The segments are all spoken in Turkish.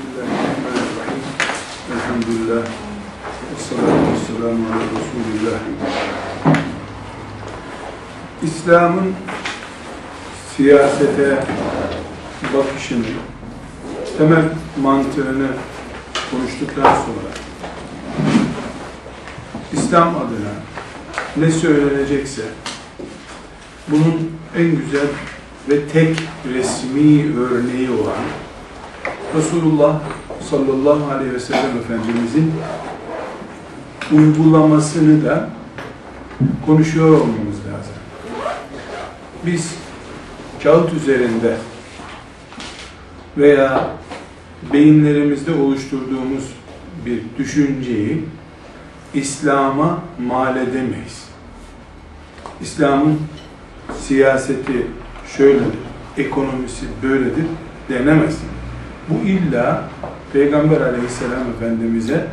Bismillahirrahmanirrahim. Elhamdülillah. Esselatu vesselamu ala Resulillah. İslam'ın siyasete bakışını, temel mantığını konuştuktan sonra İslam adına ne söylenecekse bunun en güzel ve tek resmi örneği olan Resulullah sallallahu aleyhi ve sellem Efendimizin uygulamasını da konuşuyor olmamız lazım. Biz kağıt üzerinde veya beyinlerimizde oluşturduğumuz bir düşünceyi İslam'a mal edemeyiz. İslam'ın siyaseti şöyledir, ekonomisi böyledir denemez. Bu illa Peygamber aleyhisselam Efendimiz'e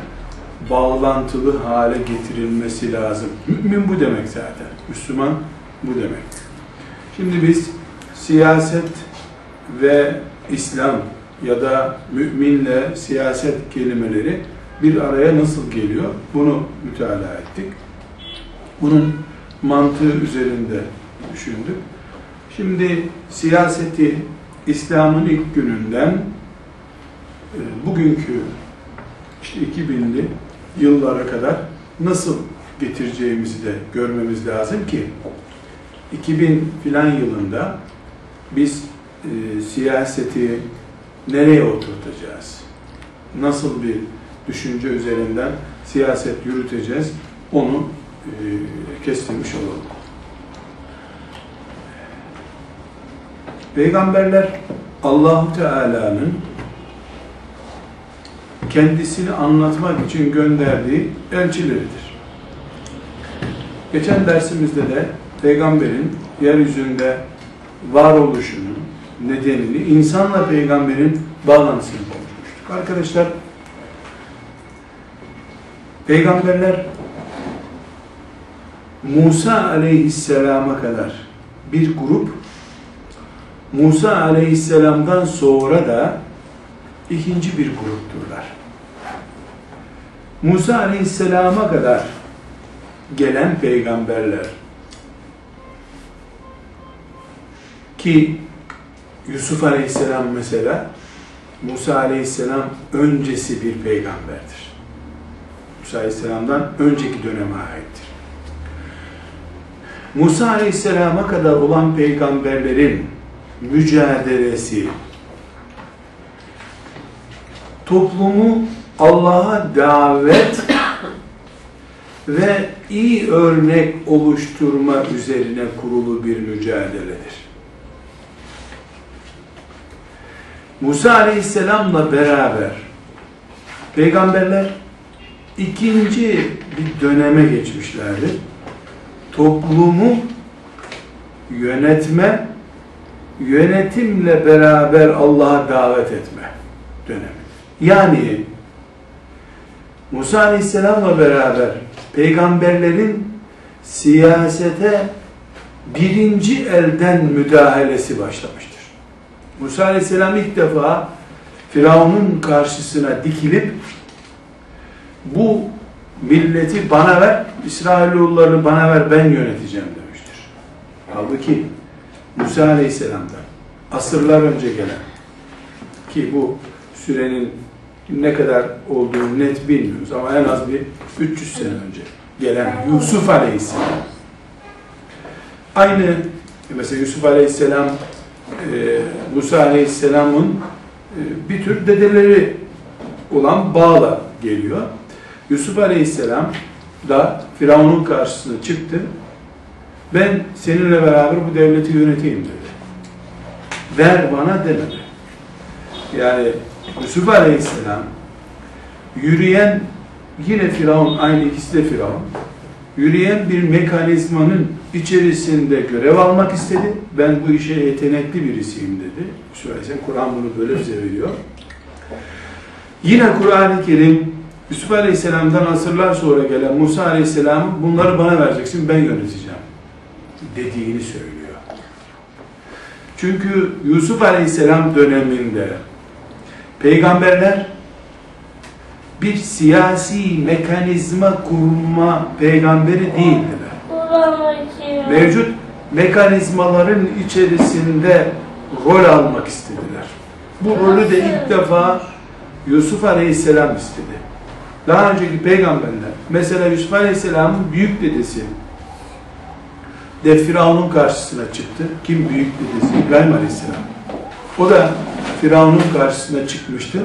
bağlantılı hale getirilmesi lazım. Mümin bu demek zaten. Müslüman bu demek. Şimdi biz siyaset ve İslam ya da müminle siyaset kelimeleri bir araya nasıl geliyor? Bunu müteala ettik. Bunun mantığı üzerinde düşündük. Şimdi siyaseti İslam'ın ilk gününden bugünkü işte 2000'li yıllara kadar nasıl getireceğimizi de görmemiz lazım ki 2000 filan yılında biz e, siyaseti nereye oturtacağız? Nasıl bir düşünce üzerinden siyaset yürüteceğiz? Onu e, kestirmiş olalım. Peygamberler Allahu Teala'nın kendisini anlatmak için gönderdiği elçileridir. Geçen dersimizde de peygamberin yeryüzünde varoluşunun nedenini, insanla peygamberin bağlantısını konuşmuştuk. Arkadaşlar, peygamberler Musa aleyhisselama kadar bir grup, Musa aleyhisselamdan sonra da ikinci bir grupturlar. Musa aleyhisselama kadar gelen peygamberler ki Yusuf aleyhisselam mesela Musa aleyhisselam öncesi bir peygamberdir. Musa aleyhisselamdan önceki döneme aittir. Musa aleyhisselama kadar olan peygamberlerin mücadelesi toplumu Allah'a davet ve iyi örnek oluşturma üzerine kurulu bir mücadeledir. Musa Aleyhisselam'la beraber peygamberler ikinci bir döneme geçmişlerdir. Toplumu yönetme, yönetimle beraber Allah'a davet etme dönemi. Yani Musa Aleyhisselam'la beraber peygamberlerin siyasete birinci elden müdahalesi başlamıştır. Musa Aleyhisselam ilk defa Firavun'un karşısına dikilip bu milleti bana ver, İsrailoğullarını bana ver ben yöneteceğim demiştir. Halbuki Musa Aleyhisselam'dan asırlar önce gelen ki bu sürenin ne kadar olduğunu net bilmiyoruz ama en az bir 300 sene önce gelen Yusuf Aleyhisselam aynı mesela Yusuf Aleyhisselam e, Musa Aleyhisselam'ın e, bir tür dedeleri olan bağla geliyor. Yusuf Aleyhisselam da Firavun'un karşısına çıktı. Ben seninle beraber bu devleti yöneteyim dedi. Ver bana demedi. Yani Yusuf Aleyhisselam yürüyen yine Firavun aynı de Firavun yürüyen bir mekanizmanın içerisinde görev almak istedi. Ben bu işe yetenekli birisiyim dedi. Söylesen Kur'an bunu böyle bize veriyor. Yine Kur'an-ı Kerim Yusuf Aleyhisselam'dan asırlar sonra gelen Musa Aleyhisselam bunları bana vereceksin ben yöneteceğim dediğini söylüyor. Çünkü Yusuf Aleyhisselam döneminde Peygamberler bir siyasi mekanizma kurma peygamberi değildiler. Mevcut mekanizmaların içerisinde rol almak istediler. Bu rolü de ilk defa Yusuf Aleyhisselam istedi. Daha önceki peygamberler, mesela Yusuf Aleyhisselam'ın büyük dedesi de Firavun'un karşısına çıktı. Kim büyük dedesi? İbrahim Aleyhisselam. O da Firavun'un karşısına çıkmıştı.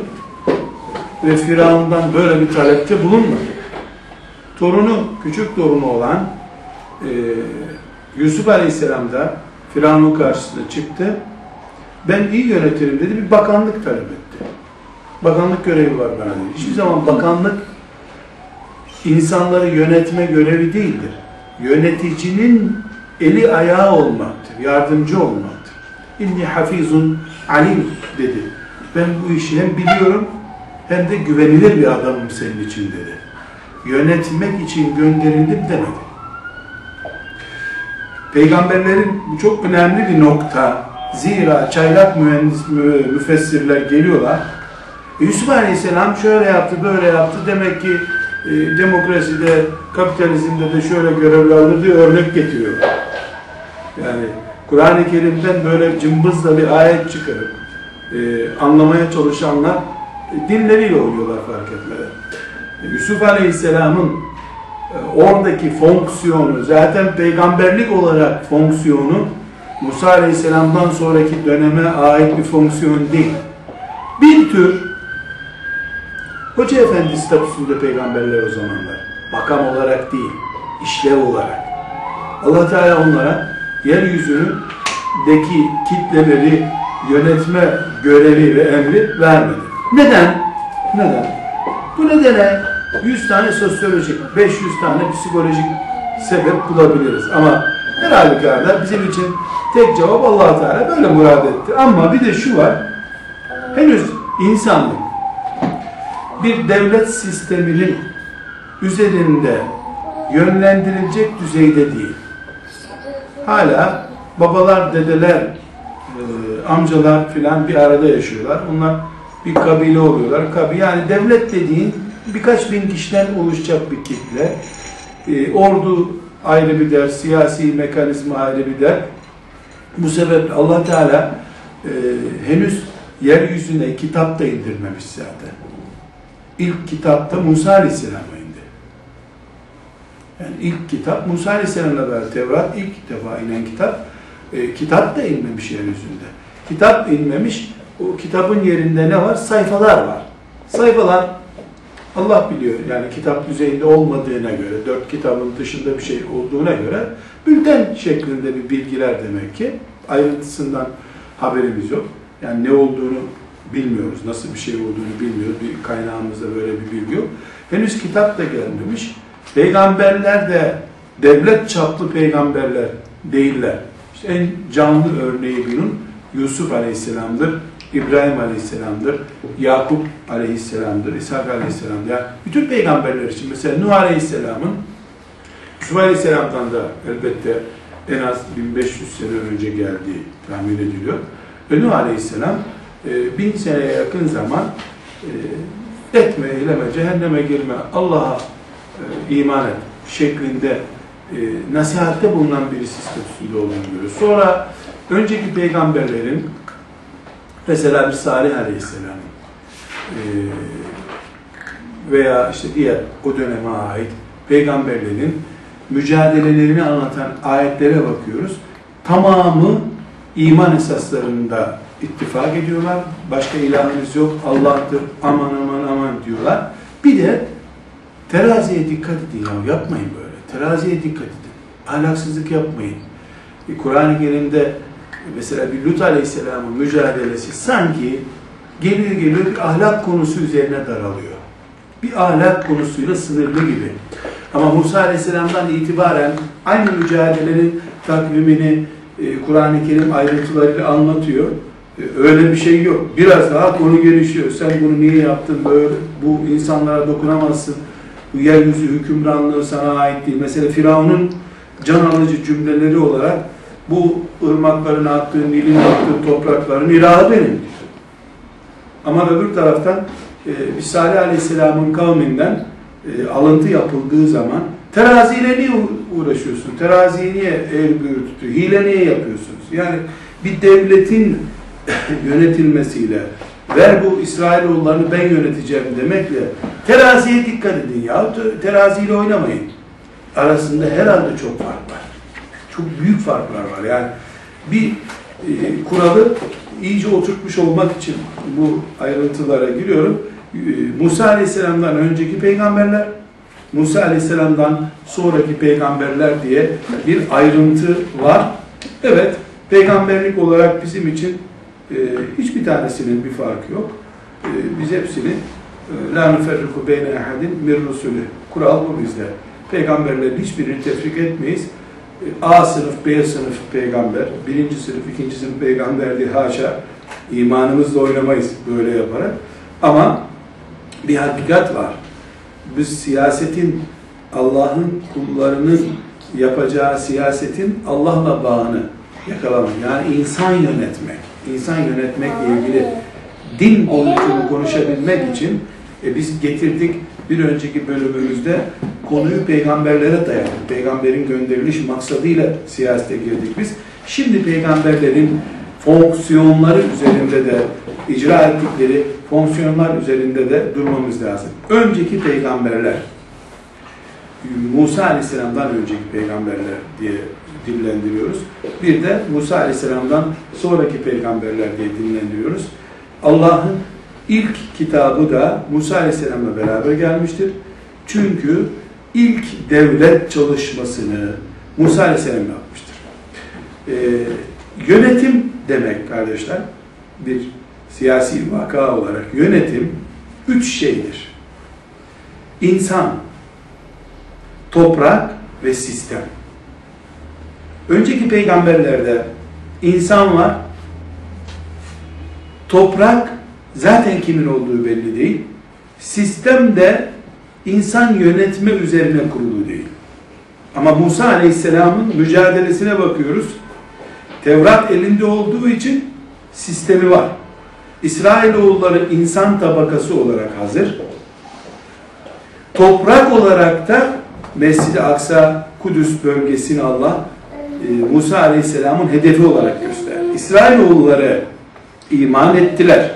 Ve Firavun'dan böyle bir talepte bulunmadı. Torunu, küçük torunu olan e, Yusuf Aleyhisselam da Firavun'un karşısına çıktı. Ben iyi yönetirim dedi, bir bakanlık talep etti. Bakanlık görevi var bana dedi. Hiçbir zaman bakanlık insanları yönetme görevi değildir. Yöneticinin eli ayağı olmaktır, yardımcı olmaktır. İnni hafizun alim dedi. Ben bu işi hem biliyorum hem de güvenilir bir adamım senin için dedi. Yönetmek için gönderildim demedi. Peygamberlerin çok önemli bir nokta. Zira çaylak mühendis, mü- müfessirler geliyorlar. Yusuf Aleyhisselam şöyle yaptı, böyle yaptı. Demek ki e, demokraside, kapitalizmde de şöyle görevler alır diye örnek getiriyorlar. Yani Kur'an-ı Kerim'den böyle cımbızla bir ayet çıkarıp e, anlamaya çalışanlar e, dilleriyle oynuyorlar fark etmeden. E, Yusuf Aleyhisselam'ın e, oradaki fonksiyonu, zaten peygamberlik olarak fonksiyonu Musa Aleyhisselam'dan sonraki döneme ait bir fonksiyon değil. Bir tür Hoca Efendi statüsünde peygamberler o zamanlar. Makam olarak değil, işlev olarak. Allah Teala onlara yeryüzündeki kitleleri yönetme görevi ve emri vermedi. Neden? Neden? Bu nedene 100 tane sosyolojik, 500 tane psikolojik sebep bulabiliriz. Ama her halükarda bizim için tek cevap allah Teala böyle murad etti. Ama bir de şu var, henüz insanlık bir devlet sisteminin üzerinde yönlendirilecek düzeyde değil. Hala babalar, dedeler, e, amcalar filan bir arada yaşıyorlar. Onlar bir kabile oluyorlar. Kabi yani devlet dediğin birkaç bin kişiden oluşacak bir kitle. E, ordu ayrı bir der, siyasi mekanizma ayrı bir der. Bu sebeple Allah Teala e, henüz yeryüzüne kitap da indirmemiş zaten. İlk kitapta Musa Aleyhisselam'a indi. Yani ilk kitap Musa Aleyhisselam'la beraber Tevrat ilk defa inen kitap. E, kitap da inmemiş yeryüzünde. Kitap inmemiş. O kitabın yerinde ne var? Sayfalar var. Sayfalar Allah biliyor yani kitap düzeyinde olmadığına göre, dört kitabın dışında bir şey olduğuna göre bülten şeklinde bir bilgiler demek ki. Ayrıntısından haberimiz yok. Yani ne olduğunu bilmiyoruz, nasıl bir şey olduğunu bilmiyoruz. Bir kaynağımızda böyle bir bilgi yok. Henüz kitap da gelmemiş. Peygamberler de devlet çaplı peygamberler değiller. İşte en canlı örneği bunun Yusuf Aleyhisselam'dır, İbrahim Aleyhisselam'dır, Yakup Aleyhisselam'dır, İshak Aleyhisselam'dır. Yani bütün peygamberler için mesela Nuh Aleyhisselam'ın Yusuf Aleyhisselam'dan da elbette en az 1500 sene önce geldiği tahmin ediliyor. Ve Nuh Aleyhisselam e, bin seneye yakın zaman e, etme, eyleme, cehenneme girme, Allah'a e, iman et şeklinde e, nasihatte bulunan birisi statüsünde olduğunu görüyoruz. Sonra önceki peygamberlerin mesela bir Salih Aleyhisselam e, veya işte diğer o döneme ait peygamberlerin mücadelelerini anlatan ayetlere bakıyoruz. Tamamı iman esaslarında ittifak ediyorlar. Başka ilahımız yok, Allah'tır, aman aman aman diyorlar. Bir de teraziye dikkat edin ya, yapmayın böyle. Teraziye dikkat edin. Ahlaksızlık yapmayın. Bir Kur'an-ı Kerim'de mesela bir Lut Aleyhisselam'ın mücadelesi sanki geliyor geliyor bir ahlak konusu üzerine daralıyor. Bir ahlak konusuyla sınırlı gibi. Ama Musa Aleyhisselam'dan itibaren aynı mücadelenin takvimini e, Kur'an-ı Kerim ayrıntılarıyla anlatıyor. E, Öyle bir şey yok. Biraz daha konu gelişiyor. Sen bunu niye yaptın böyle? Bu insanlara dokunamazsın. Yeryüzü hükümranlığı sana ait değil. Mesela Firavun'un can alıcı cümleleri olarak bu ırmakların aktığı, Nil'in aktığı toprakların ilahı benim diyor. Ama öbür taraftan e, Salih Aleyhisselam'ın kavminden e, alıntı yapıldığı zaman teraziyle niye uğraşıyorsun? Teraziyi niye büğrü tutuyor? Hile niye yapıyorsunuz? Yani bir devletin yönetilmesiyle ver bu İsrailoğullarını ben yöneteceğim demekle teraziye dikkat edin ya. Te- Teraziyle oynamayın. Arasında herhalde çok fark var. Çok büyük farklar var. Yani bir e, kuralı iyice oturtmuş olmak için bu ayrıntılara giriyorum. E, Musa Aleyhisselam'dan önceki peygamberler, Musa Aleyhisselam'dan sonraki peygamberler diye bir ayrıntı var. Evet, peygamberlik olarak bizim için e, hiçbir tanesinin bir farkı yok. E, biz hepsini la nuferriku beyne ehadin mir rusulü. Kural bu bizde. Peygamberlerin hiçbirini tefrik etmeyiz. E, A sınıf, B sınıf peygamber, birinci sınıf, ikinci sınıf peygamber haşa imanımızla oynamayız böyle yaparak. Ama bir hakikat var. Biz siyasetin Allah'ın kullarının yapacağı siyasetin Allah'la bağını yakalamak. Yani insan yönetmek. İnsan yönetmekle ilgili din boyutunu konuşabilmek için e, biz getirdik bir önceki bölümümüzde konuyu peygamberlere dayadık. Peygamberin gönderiliş maksadıyla siyasete girdik biz. Şimdi peygamberlerin fonksiyonları üzerinde de icra ettikleri fonksiyonlar üzerinde de durmamız lazım. Önceki peygamberler Musa Aleyhisselam'dan önceki peygamberler diye dillendiriyoruz. Bir de Musa Aleyhisselam'dan sonraki peygamberler diye dillendiriyoruz. Allah'ın ilk kitabı da Musa Aleyhisselam'la beraber gelmiştir. Çünkü ilk devlet çalışmasını Musa Aleyhisselam yapmıştır. Ee, yönetim demek kardeşler, bir siyasi vaka olarak yönetim üç şeydir. İnsan, toprak ve sistem. Önceki peygamberlerde insan var, toprak zaten kimin olduğu belli değil, sistem de insan yönetme üzerine kurulu değil. Ama Musa Aleyhisselam'ın mücadelesine bakıyoruz. Tevrat elinde olduğu için sistemi var. İsrailoğulları insan tabakası olarak hazır. Toprak olarak da Mescid-i Aksa, Kudüs bölgesini Allah Musa Aleyhisselam'ın hedefi olarak gösterdi. İsrailoğulları iman ettiler.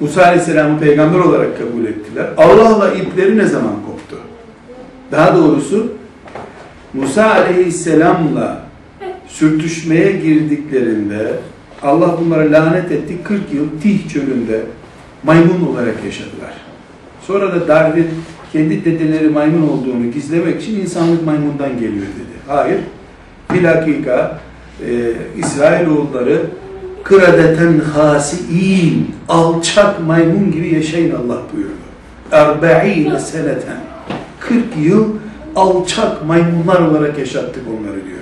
Musa Aleyhisselam'ı peygamber olarak kabul ettiler. Allah'la ipleri ne zaman koptu? Daha doğrusu Musa Aleyhisselam'la sürtüşmeye girdiklerinde Allah bunlara lanet etti. 40 yıl Tih çölünde maymun olarak yaşadılar. Sonra da Darwin kendi dedeleri maymun olduğunu gizlemek için insanlık maymundan geliyor dedi. Hayır. Bilakika e, İsrailoğulları kıradeten hasiin alçak maymun gibi yaşayın Allah buyurdu. Erba'ine seneten 40 yıl alçak maymunlar olarak yaşattık onları diyor.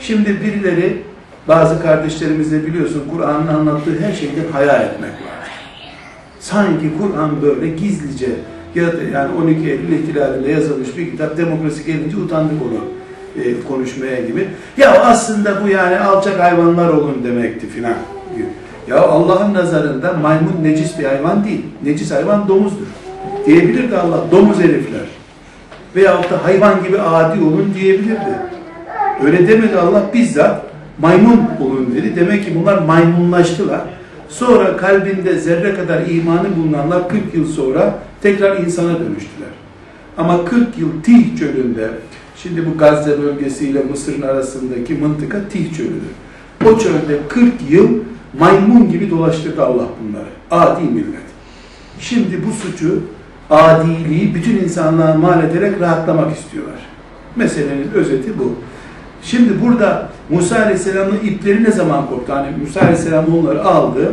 Şimdi birileri bazı kardeşlerimiz de biliyorsun Kur'an'ın anlattığı her şeyden hayal etmek var. Sanki Kur'an böyle gizlice ya da yani 12 Eylül ihtilalinde yazılmış bir kitap demokrasi gelince utandık onu e, konuşmaya gibi. Ya aslında bu yani alçak hayvanlar olun demekti filan. Ya Allah'ın nazarında maymun necis bir hayvan değil. Necis hayvan domuzdur. Diyebilirdi Allah. Domuz herifler. Veyahut da hayvan gibi adi olun diyebilirdi. Öyle demedi Allah bizzat maymun olun dedi. Demek ki bunlar maymunlaştılar. Sonra kalbinde zerre kadar imanı bulunanlar 40 yıl sonra tekrar insana dönüştüler. Ama 40 yıl Tih çölünde, şimdi bu Gazze bölgesiyle Mısır'ın arasındaki mıntıka Tih çölüdür. O çölde 40 yıl maymun gibi dolaştırdı Allah bunları. Adi millet. Şimdi bu suçu, adiliği bütün insanlığa mal ederek rahatlamak istiyorlar. Meselenin özeti bu. Şimdi burada Musa Aleyhisselam'ın ipleri ne zaman koptu? Hani Musa Aleyhisselam onları aldı.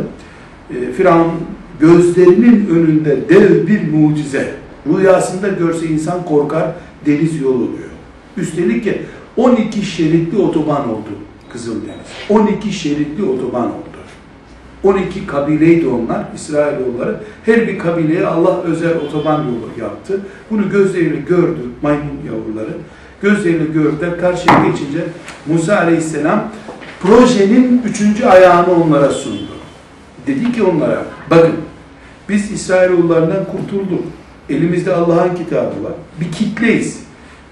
E, Firavun gözlerinin önünde dev bir mucize. Rüyasında görse insan korkar, deniz yolu oluyor. Üstelik ki 12 şeritli otoban oldu Kızıldeniz. 12 şeritli otoban oldu. 12 kabileydi onlar, İsrailoğulları. Her bir kabileye Allah özel otoban yolu yaptı. Bunu gözleriyle gördü maymun yavruları. Gözleriyle gördüler. Karşıya geçince Musa Aleyhisselam projenin üçüncü ayağını onlara sundu. Dedi ki onlara, bakın biz İsrailoğullarından kurtulduk. Elimizde Allah'ın kitabı var. Bir kitleyiz.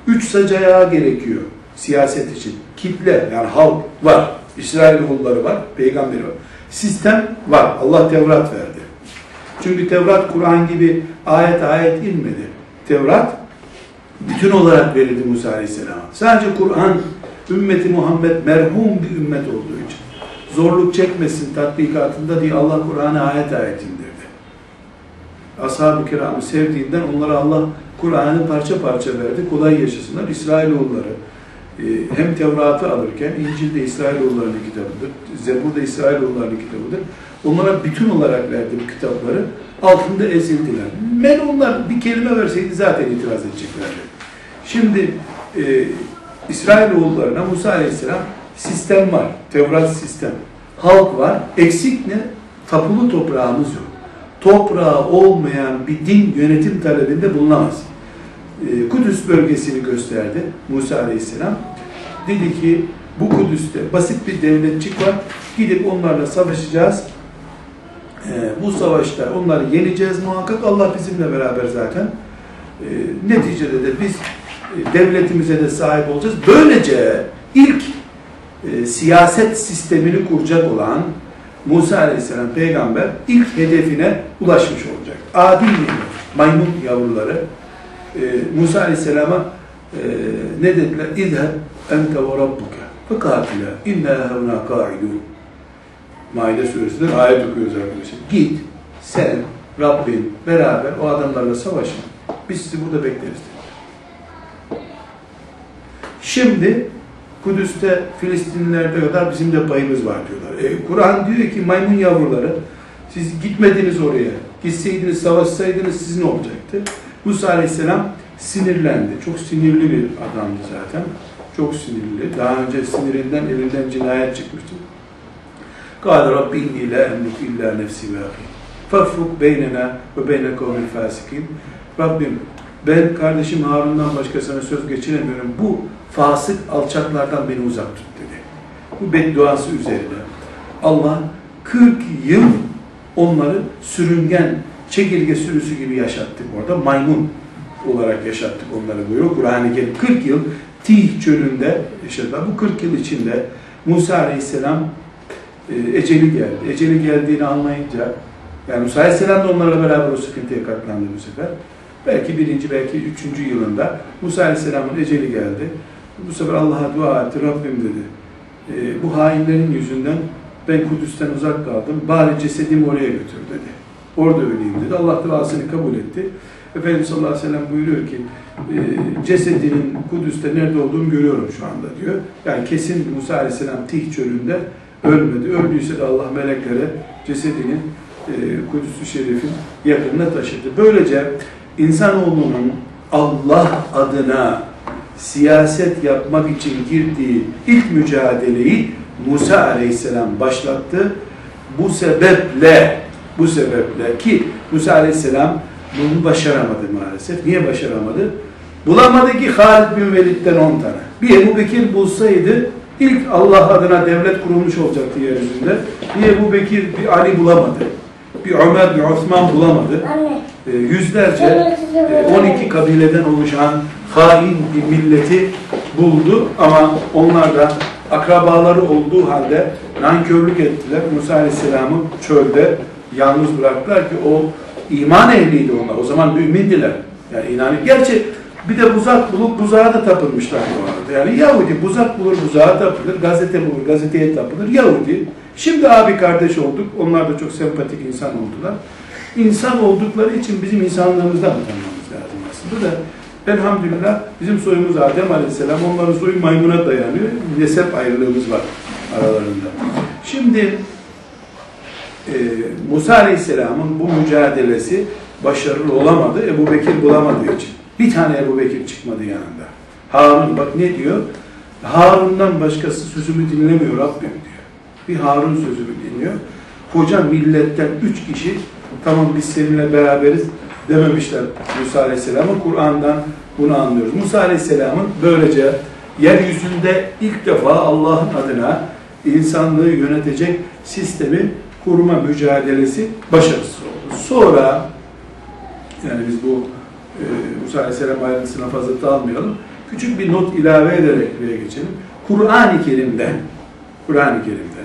Üç sac gerekiyor siyaset için. Kitle yani halk var. İsrailoğulları var, peygamberi var. Sistem var. Allah Tevrat verdi. Çünkü Tevrat Kur'an gibi ayet ayet inmedi. Tevrat bütün olarak verildi Musa Aleyhisselam'a. Sadece Kur'an ümmeti Muhammed merhum bir ümmet olduğu için zorluk çekmesin tatbikatında diye Allah Kur'an'ı ayet ayet indirdi. Ashab-ı kiramı sevdiğinden onlara Allah Kur'an'ı parça parça verdi. Kolay yaşasınlar. İsrailoğulları e, hem Tevrat'ı alırken İncil de İsrailoğullarının kitabıdır. Zebur da İsrailoğullarının kitabıdır. Onlara bütün olarak verdi bu kitapları. Altında ezildiler. Melunlar bir kelime verseydi zaten itiraz edeceklerdi. Şimdi e, İsrailoğullarına Musa Aleyhisselam sistem var. Tevrat sistem. Halk var. Eksik ne? Tapulu toprağımız yok. Toprağı olmayan bir din yönetim talebinde bulunamaz. E, Kudüs bölgesini gösterdi Musa Aleyhisselam. Dedi ki bu Kudüs'te basit bir devletçik var. Gidip onlarla savaşacağız. E, bu savaşta onları yeneceğiz muhakkak. Allah bizimle beraber zaten. E, neticede de biz e, devletimize de sahip olacağız. Böylece ilk e, siyaset sistemini kuracak olan Musa Aleyhisselam peygamber ilk hedefine ulaşmış olacak. Adi maymun yavruları e, Musa Aleyhisselam'a e, ne dediler? İzheb ente ve rabbuke fekatila inna hevna ka'idun Maide suresinden ayet okuyoruz arkadaşlar. Git, sen, Rabbin beraber o adamlarla savaşın. Biz sizi burada bekleriz dediler. Şimdi Kudüs'te Filistinlilerde kadar bizim de payımız var diyorlar. E, Kur'an diyor ki maymun yavruları siz gitmediniz oraya. Gitseydiniz, savaşsaydınız sizin olacaktı. Musa Aleyhisselam sinirlendi. Çok sinirli bir adamdı zaten. Çok sinirli. Daha önce sinirinden elinden cinayet çıkmıştı. قال رب إني لا أملك إلا نفسي وأخي فافرق بيننا وبين القوم الفاسقين Rabbim ben kardeşim Harun'dan başkasına söz geçiremiyorum. Bu fasık alçaklardan beni uzak tut dedi. Bu bedduası üzerine. Allah 40 yıl onları sürüngen, çekirge sürüsü gibi yaşattık orada. Maymun olarak yaşattık onları buyuruyor. Kur'an-ı Kerim 40 yıl Tih çölünde yaşadılar. Bu 40 yıl içinde Musa Aleyhisselam e, eceli geldi. Eceli geldiğini anlayınca yani Musa Aleyhisselam da onlarla beraber o sıkıntıya katlandı bu sefer. Belki birinci, belki üçüncü yılında Musa Aleyhisselam'ın eceli geldi. Bu sefer Allah'a dua etti. Rabbim dedi. E, bu hainlerin yüzünden ben Kudüs'ten uzak kaldım. Bari cesedimi oraya götür dedi. Orada öleyim dedi. Allah duasını kabul etti. Efendimiz sallallahu aleyhi ve sellem buyuruyor ki e, cesedinin Kudüs'te nerede olduğunu görüyorum şu anda diyor. Yani kesin Musa aleyhisselam Tih çölünde ölmedi. Öldüyse de Allah meleklere cesedini e, Kudüs-ü Şerif'in yakınına taşıdı. Böylece insanoğlunun Allah adına siyaset yapmak için girdiği ilk mücadeleyi Musa aleyhisselam başlattı. Bu sebeple bu sebeple ki Musa aleyhisselam bunu başaramadı maalesef. Niye başaramadı? Bulamadı ki Halid bin Velid'den 10 tane. Bir Ebu Bekir bulsaydı ilk Allah adına devlet kurulmuş olacaktı yeryüzünde. Bir Ebu Bekir, bir Ali bulamadı. Bir Ömer, bir Osman bulamadı. Anne. E, yüzlerce e, 12 kabileden oluşan hain bir milleti buldu ama onlar da akrabaları olduğu halde nankörlük ettiler. Musa Aleyhisselam'ı çölde yalnız bıraktılar ki o iman ehliydi onlar. O zaman mümindiler. Yani inanıyor. Gerçi bir de buzak bulup buzağa da tapılmışlar bu arada. Yani Yahudi buzak bulur buzağa tapılır, gazete bulur gazeteye tapılır. Yahudi. Şimdi abi kardeş olduk. Onlar da çok sempatik insan oldular. İnsan oldukları için bizim insanlığımızdan utanmamız lazım aslında da elhamdülillah bizim soyumuz Adem Aleyhisselam, onların soyu maymuna dayanıyor. Nesep ayrılığımız var aralarında. Şimdi e, Musa Aleyhisselam'ın bu mücadelesi başarılı olamadı. Ebu Bekir bulamadığı için. Bir tane Ebu Bekir çıkmadı yanında. Harun bak ne diyor? Harun'dan başkası sözümü dinlemiyor Rabbim diyor. Bir Harun sözümü dinliyor. Koca milletten üç kişi tamam biz seninle beraberiz dememişler Musa Aleyhisselam'a. Kur'an'dan bunu anlıyoruz. Musa Aleyhisselam'ın böylece yeryüzünde ilk defa Allah'ın adına insanlığı yönetecek sistemi kurma mücadelesi başarısız oldu. Sonra yani biz bu Musa Aleyhisselam ayrıntısına fazla dalmayalım. Küçük bir not ilave ederek buraya geçelim. Kur'an-ı Kerim'de Kur'an-ı Kerim'de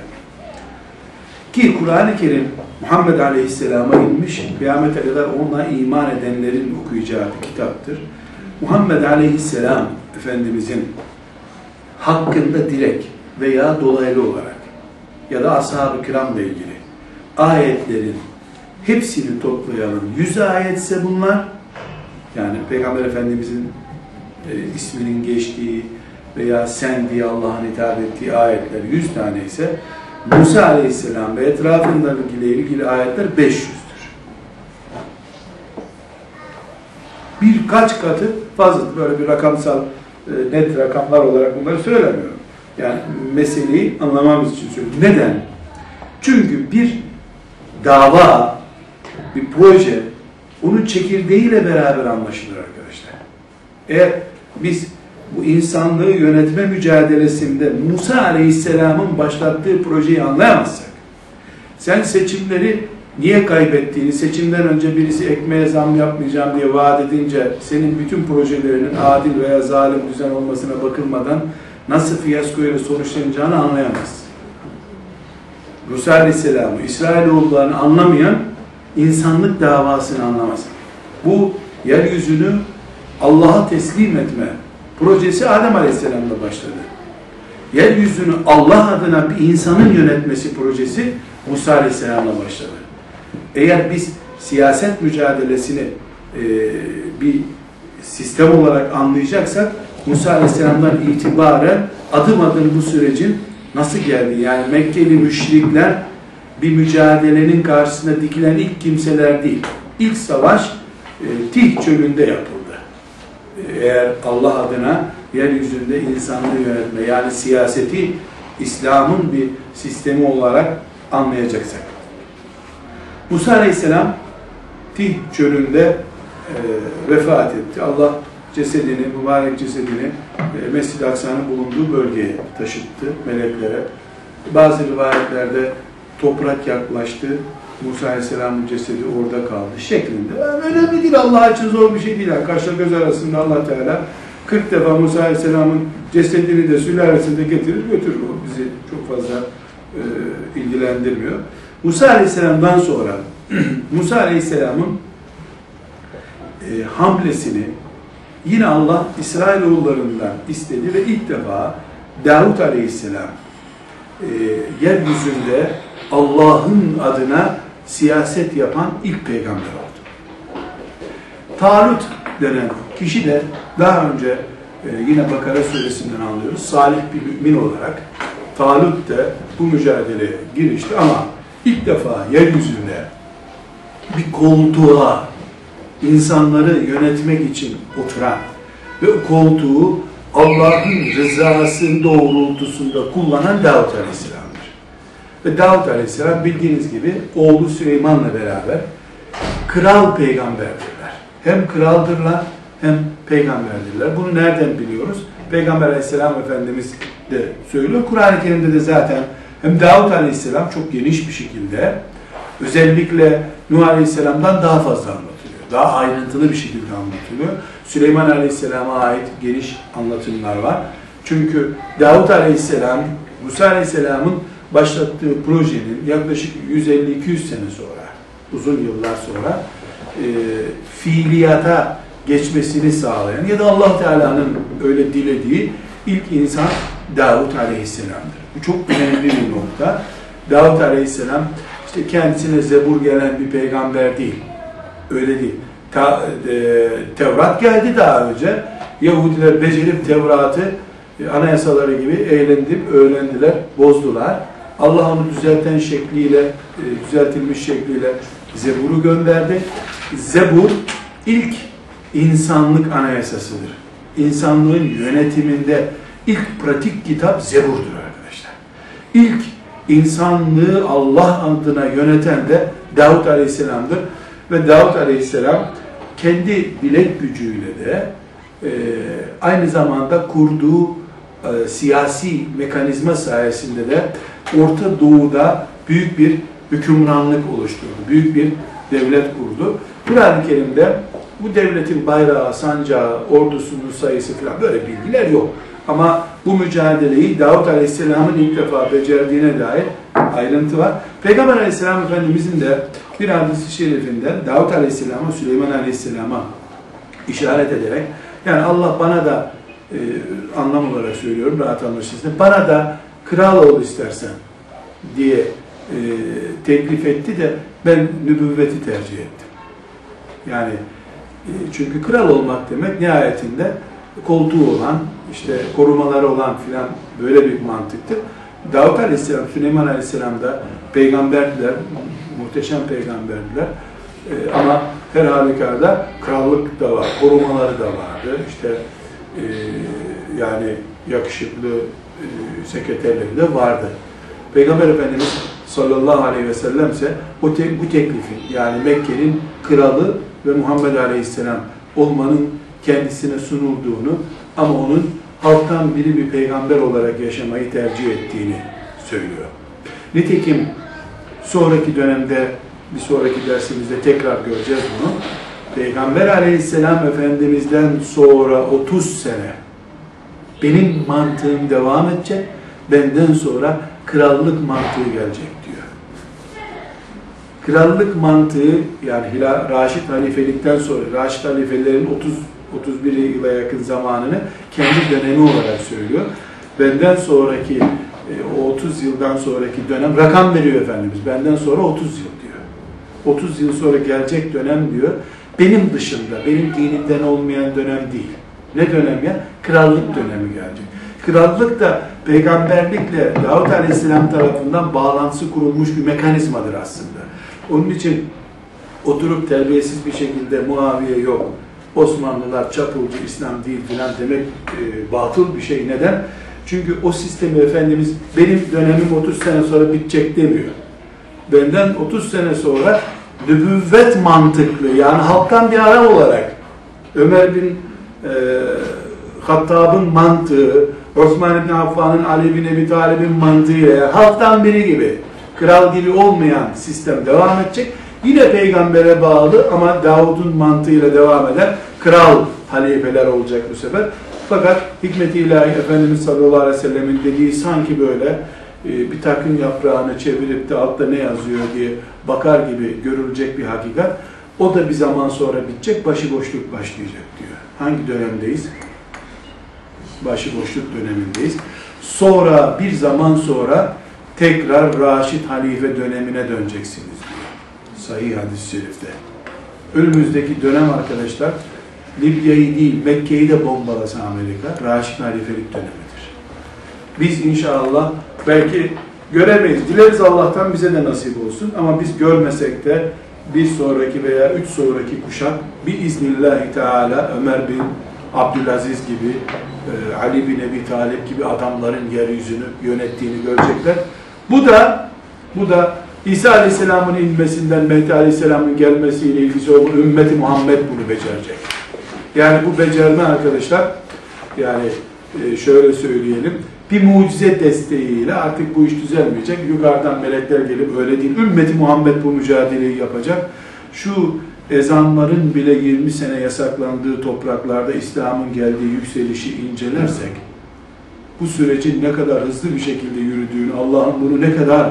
ki Kur'an-ı Kerim Muhammed Aleyhisselam'a inmiş, kıyamete kadar ona iman edenlerin okuyacağı bir kitaptır. Muhammed Aleyhisselam Efendimizin hakkında direkt veya dolaylı olarak ya da ashab-ı kiramla ilgili ayetlerin hepsini toplayalım. Yüz ayetse bunlar, yani Peygamber Efendimizin e, isminin geçtiği veya sen diye Allah'ın hitap ettiği ayetler yüz tane ise Musa Aleyhisselam ve etrafındakiyle ilgili ayetler 500'dür. Birkaç katı fazladır. Böyle bir rakamsal e, net rakamlar olarak bunları söylemiyorum. Yani meseleyi anlamamız için söylüyorum. Neden? Çünkü bir dava, bir proje onun çekirdeğiyle beraber anlaşılır arkadaşlar. Eğer biz bu insanlığı yönetme mücadelesinde Musa Aleyhisselam'ın başlattığı projeyi anlayamazsak, sen seçimleri niye kaybettiğini, seçimden önce birisi ekmeğe zam yapmayacağım diye vaat edince senin bütün projelerinin adil veya zalim düzen olmasına bakılmadan nasıl fiyaskoyla sonuçlanacağını anlayamazsın. Musa Aleyhisselam'ı, İsrailoğullarını anlamayan insanlık davasını anlamaz. Bu yeryüzünü Allah'a teslim etme projesi Adem Aleyhisselam'la başladı. Yeryüzünü Allah adına bir insanın yönetmesi projesi Musa Aleyhisselam'la başladı. Eğer biz siyaset mücadelesini e, bir sistem olarak anlayacaksak Musa Aleyhisselam'dan itibaren adım adım bu sürecin nasıl geldi? Yani Mekkeli müşrikler bir mücadelenin karşısında dikilen ilk kimseler değil. İlk savaş e, Tih çölünde yapıldı. Eğer Allah adına yeryüzünde insanlığı yönetme yani siyaseti İslam'ın bir sistemi olarak anlayacaksak. Musa Aleyhisselam Tih çölünde e, vefat etti. Allah cesedini, mübarek cesedini e, Mescid-i Aksa'nın bulunduğu bölgeye taşıttı meleklere. Bazı rivayetlerde toprak yaklaştı. Musa Aleyhisselam'ın cesedi orada kaldı şeklinde. Yani önemli değil Allah için zor bir şey değil. Yani kaşla göz arasında Allah Teala 40 defa Musa Aleyhisselam'ın cesedini de sülalesinde getirir götürür. O bizi çok fazla e, ilgilendirmiyor. Musa Aleyhisselam'dan sonra Musa Aleyhisselam'ın e, hamlesini yine Allah İsrailoğullarından istedi ve ilk defa Davut Aleyhisselam e, yeryüzünde Allah'ın adına siyaset yapan ilk peygamber oldu. Talut denen kişi de daha önce e, yine Bakara suresinden anlıyoruz. Salih bir mümin olarak Talut de bu mücadeleye girişti ama ilk defa yeryüzünde bir koltuğa insanları yönetmek için oturan ve o koltuğu Allah'ın rızası doğrultusunda kullanan Davut Aleyhisselam'dır. Ve Davut Aleyhisselam bildiğiniz gibi oğlu Süleyman'la beraber kral peygamberdirler. Hem kraldırlar hem peygamberdirler. Bunu nereden biliyoruz? Peygamber Aleyhisselam Efendimiz de söylüyor. Kur'an-ı Kerim'de de zaten hem Davut Aleyhisselam çok geniş bir şekilde özellikle Nuh Aleyhisselam'dan daha fazla anlatılıyor. Daha ayrıntılı bir şekilde anlatılıyor. Süleyman Aleyhisselam'a ait geniş anlatımlar var. Çünkü Davut Aleyhisselam, Musa Aleyhisselam'ın başlattığı projenin yaklaşık 150-200 sene sonra, uzun yıllar sonra e, fiiliyata geçmesini sağlayan ya da Allah Teala'nın öyle dilediği ilk insan Davut Aleyhisselam'dır. Bu çok önemli bir nokta. Davut Aleyhisselam işte kendisine zebur gelen bir peygamber değil. Öyle değil. Ta, e, Tevrat geldi daha önce. Yahudiler becerip Tevrat'ı e, anayasaları gibi eğlendim, öğrendiler, bozdular. Allah onu düzelten şekliyle, e, düzeltilmiş şekliyle Zebur'u gönderdi. Zebur ilk insanlık anayasasıdır. İnsanlığın yönetiminde ilk pratik kitap Zebur'dur arkadaşlar. İlk insanlığı Allah adına yöneten de Davut Aleyhisselam'dır. Ve Davut Aleyhisselam kendi bilek gücüyle de e, aynı zamanda kurduğu e, siyasi mekanizma sayesinde de Orta Doğu'da büyük bir hükümranlık oluşturdu. Büyük bir devlet kurdu. Kur'an-ı Kerim'de bu devletin bayrağı, sancağı, ordusunun sayısı falan böyle bilgiler yok. Ama bu mücadeleyi Davut Aleyhisselam'ın ilk defa becerdiğine dair ayrıntı var. Peygamber Aleyhisselam Efendimizin de bir hadisi şerifinde Davut Aleyhisselam'a, Süleyman Aleyhisselam'a işaret ederek yani Allah bana da e, anlam olarak söylüyorum rahat anlaşılsın. Bana da kral ol istersen diye e, teklif etti de ben nübüvveti tercih ettim. Yani e, çünkü kral olmak demek nihayetinde koltuğu olan, işte korumaları olan filan böyle bir mantıktır. Davut Aleyhisselam, Süleyman Aleyhisselam da peygamberdiler, muhteşem peygamberdiler. E, ama her halükarda krallık da var, korumaları da vardı. İşte e, yani yakışıklı e, sekreterleri de vardı. Peygamber Efendimiz sallallahu aleyhi ve sellem ise o te- bu teklifin yani Mekke'nin kralı ve Muhammed Aleyhisselam olmanın kendisine sunulduğunu ama onun halktan biri bir peygamber olarak yaşamayı tercih ettiğini söylüyor. Nitekim sonraki dönemde bir sonraki dersimizde tekrar göreceğiz bunu. Peygamber aleyhisselam Efendimiz'den sonra 30 sene benim mantığım devam edecek, benden sonra krallık mantığı gelecek diyor. Krallık mantığı yani Hila, Raşid halifelikten sonra Raşid halifelerin 30 31 yıla yakın zamanını kendi dönemi olarak söylüyor. Benden sonraki e, o 30 yıldan sonraki dönem rakam veriyor Efendimiz. Benden sonra 30 yıl diyor. 30 yıl sonra gelecek dönem diyor. Benim dışında, benim dinimden olmayan dönem değil. Ne dönem ya? Krallık dönemi gelecek. Krallık da peygamberlikle Davut Aleyhisselam tarafından bağlantısı kurulmuş bir mekanizmadır aslında. Onun için oturup terbiyesiz bir şekilde Muaviye yok, Osmanlılar çapulcu İslam değil filan demek e, batıl bir şey. Neden? Çünkü o sistemi Efendimiz benim dönemim 30 sene sonra bitecek demiyor. Benden 30 sene sonra nübüvvet mantıklı yani halktan bir adam olarak Ömer bin e, Hattab'ın mantığı, Osman bin Affan'ın, Ali bin Ebi Talib'in mantığıyla halktan biri gibi, kral gibi olmayan sistem devam edecek. Yine peygambere bağlı ama Davud'un mantığıyla devam eden kral halifeler olacak bu sefer. Fakat hikmet-i ilahi Efendimiz sallallahu aleyhi ve sellemin dediği sanki böyle e, bir takım yaprağını çevirip de altta ne yazıyor diye bakar gibi görülecek bir hakikat. O da bir zaman sonra bitecek, başıboşluk başlayacak diyor. Hangi dönemdeyiz? Başıboşluk dönemindeyiz. Sonra bir zaman sonra tekrar Raşid Halife dönemine döneceksiniz diyor. Sahih hadis-i şerifte. Önümüzdeki dönem arkadaşlar Libya'yı değil Mekke'yi de bombalasa Amerika Raşid Halifelik dönemidir. Biz inşallah belki göremeyiz. Dileriz Allah'tan bize de nasip olsun ama biz görmesek de bir sonraki veya üç sonraki kuşak bir iznillahi teala Ömer bin Abdülaziz gibi, e, Ali bin Ebi Talip gibi adamların yeryüzünü yönettiğini görecekler. Bu da bu da İsa Aleyhisselam'ın inmesinden Mehdi Aleyhisselam'ın gelmesiyle ilgisi olan ümmeti Muhammed bunu becerecek. Yani bu becerme arkadaşlar yani e, şöyle söyleyelim bir mucize desteğiyle artık bu iş düzelmeyecek. Yukarıdan melekler gelip öyle değil. Ümmeti Muhammed bu mücadeleyi yapacak. Şu ezanların bile 20 sene yasaklandığı topraklarda İslam'ın geldiği yükselişi incelersek bu sürecin ne kadar hızlı bir şekilde yürüdüğünü, Allah'ın bunu ne kadar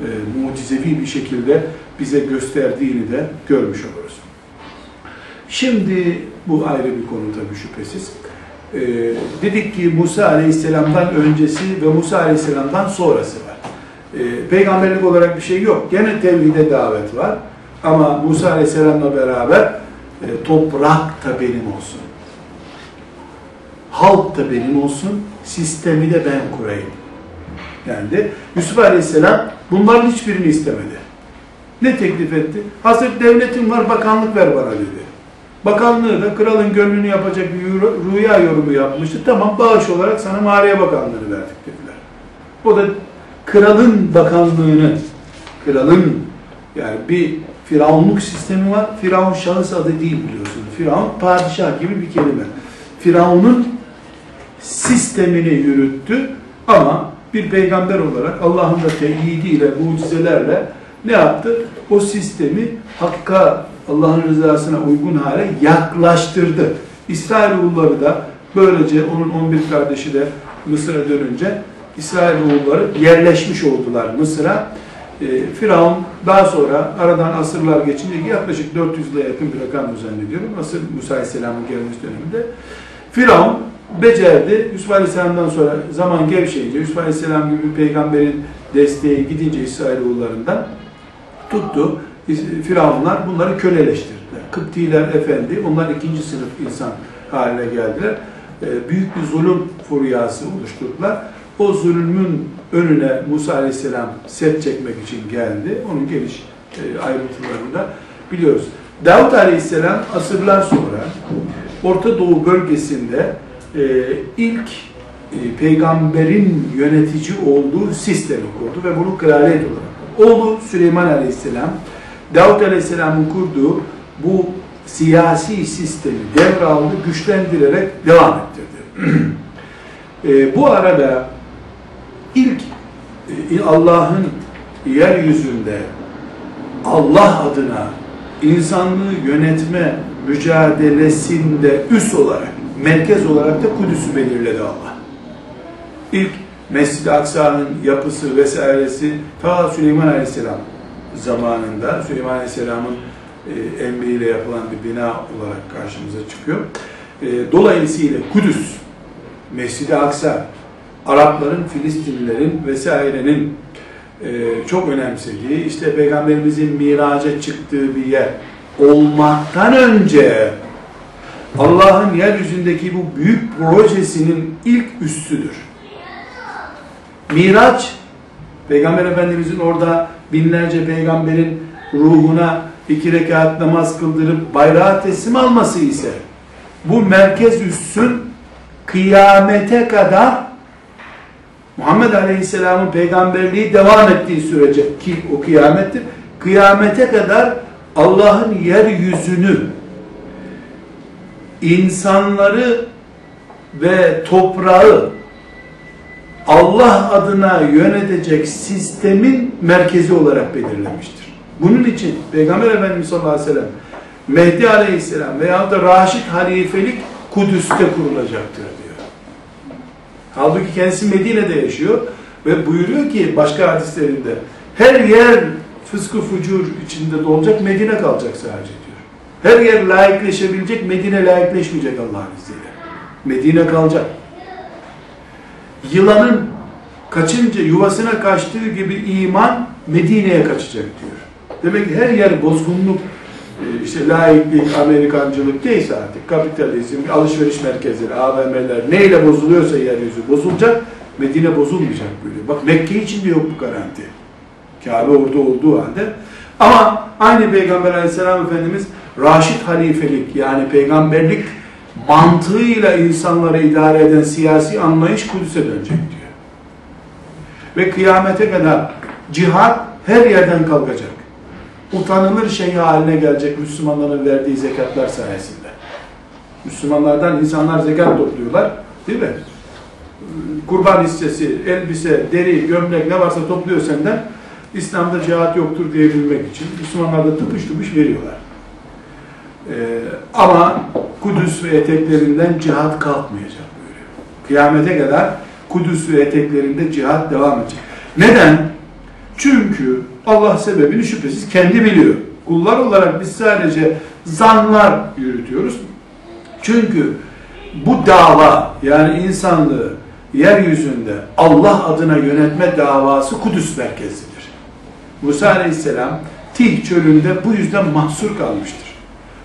e, mucizevi bir şekilde bize gösterdiğini de görmüş oluruz. Şimdi bu ayrı bir konu tabii şüphesiz. Ee, dedik ki Musa Aleyhisselam'dan öncesi ve Musa Aleyhisselam'dan sonrası var. Ee, peygamberlik olarak bir şey yok. Gene tevhide davet var. Ama Musa Aleyhisselam'la beraber e, toprak da benim olsun. Halk da benim olsun. Sistemi de ben kurayım. Yani Yusuf Aleyhisselam bunların hiçbirini istemedi. Ne teklif etti? Hazır devletim var bakanlık ver bana dedi. Bakanlığı da kralın gönlünü yapacak bir rüya yorumu yapmıştı. Tamam bağış olarak sana Maliye Bakanlığı'nı verdik dediler. O da kralın bakanlığını, kralın yani bir firavunluk sistemi var. Firavun şahıs adı değil biliyorsunuz. Firavun padişah gibi bir kelime. Firavun'un sistemini yürüttü ama bir peygamber olarak Allah'ın da teyidiyle, mucizelerle ne yaptı? O sistemi hakka, Allah'ın rızasına uygun hale yaklaştırdı. İsrailoğulları da böylece onun 11 kardeşi de Mısır'a dönünce İsrailoğulları yerleşmiş oldular Mısır'a. E, Firavun daha sonra aradan asırlar geçince yaklaşık 400 yıla yakın bir rakam zannediyorum. Asır Musa Aleyhisselam'ın gelmesi döneminde. Firavun becerdi. Yusuf Aleyhisselam'dan sonra zaman gevşeyince, Yusuf Aleyhisselam gibi bir peygamberin desteği gidince İsrailoğullarından tuttu. Firavunlar bunları köleleştirdiler. Kıptiler efendi, onlar ikinci sınıf insan haline geldiler. E, büyük bir zulüm furyası oluşturdular. O zulmün önüne Musa Aleyhisselam set çekmek için geldi. Onun geniş e, ayrıntılarını da biliyoruz. Davut Aleyhisselam asırlar sonra Orta Doğu bölgesinde e, ilk e, peygamberin yönetici olduğu sistemi kurdu ve bunu kraliyet olarak. Oğlu Süleyman Aleyhisselam, Davut Aleyhisselam'ın kurduğu bu siyasi sistemi devraldı, güçlendirerek devam ettirdi. e, bu arada ilk e, Allah'ın yeryüzünde Allah adına insanlığı yönetme mücadelesinde üs olarak, merkez olarak da Kudüs'ü belirledi Allah. İlk Mescid-i Aksa'nın yapısı vesairesi ta Süleyman Aleyhisselam zamanında Süleyman Aleyhisselam'ın e, emriyle yapılan bir bina olarak karşımıza çıkıyor. E, dolayısıyla Kudüs, Mescid-i Aksa, Arapların, Filistinlilerin vesairenin e, çok önemsediği, işte Peygamberimizin miraca çıktığı bir yer olmaktan önce Allah'ın yeryüzündeki bu büyük projesinin ilk üssüdür. Miraç, Peygamber Efendimizin orada binlerce peygamberin ruhuna iki rekat namaz kıldırıp bayrağı teslim alması ise bu merkez üssün kıyamete kadar Muhammed Aleyhisselam'ın peygamberliği devam ettiği sürece ki o kıyamettir. Kıyamete kadar Allah'ın yeryüzünü insanları ve toprağı Allah adına yönetecek sistemin merkezi olarak belirlemiştir. Bunun için Peygamber Efendimiz sallallahu aleyhi ve sellem Mehdi aleyhisselam veya da Raşid halifelik Kudüs'te kurulacaktır. Halbuki kendisi Medine'de yaşıyor ve buyuruyor ki başka hadislerinde her yer fıskı fucur içinde dolacak Medine kalacak sadece diyor. Her yer layıkleşebilecek Medine layıkleşmeyecek Allah'ın izniyle. Medine kalacak. Yılanın kaçınca yuvasına kaçtığı gibi iman Medine'ye kaçacak diyor. Demek ki her yer bozgunluk, işte laiklik, Amerikancılık neyse artık kapitalizm, alışveriş merkezleri, AVM'ler neyle bozuluyorsa yeryüzü bozulacak, Medine bozulmayacak böyle. Bak Mekke için de yok bu garanti. Kabe orada olduğu halde. Ama aynı Peygamber aleyhisselam Efendimiz Raşid halifelik yani peygamberlik mantığıyla insanları idare eden siyasi anlayış Kudüs'e dönecek diyor. Ve kıyamete kadar cihat her yerden kalkacak. Utanılır şey haline gelecek Müslümanların verdiği zekatlar sayesinde. Müslümanlardan insanlar zekat topluyorlar. Değil mi? Kurban hissesi, elbise, deri, gömlek ne varsa topluyor senden. İslam'da cihat yoktur diyebilmek için Müslümanlar da tıpış tıpış veriyorlar. Ee, ama Kudüs ve eteklerinden cihat kalkmayacak böyle. Kıyamete kadar Kudüs ve eteklerinde cihat devam edecek. Neden? Çünkü Allah sebebini şüphesiz kendi biliyor. Kullar olarak biz sadece zanlar yürütüyoruz. Çünkü bu dava yani insanlığı yeryüzünde Allah adına yönetme davası Kudüs merkezidir. Musa Aleyhisselam Tih çölünde bu yüzden mahsur kalmıştır.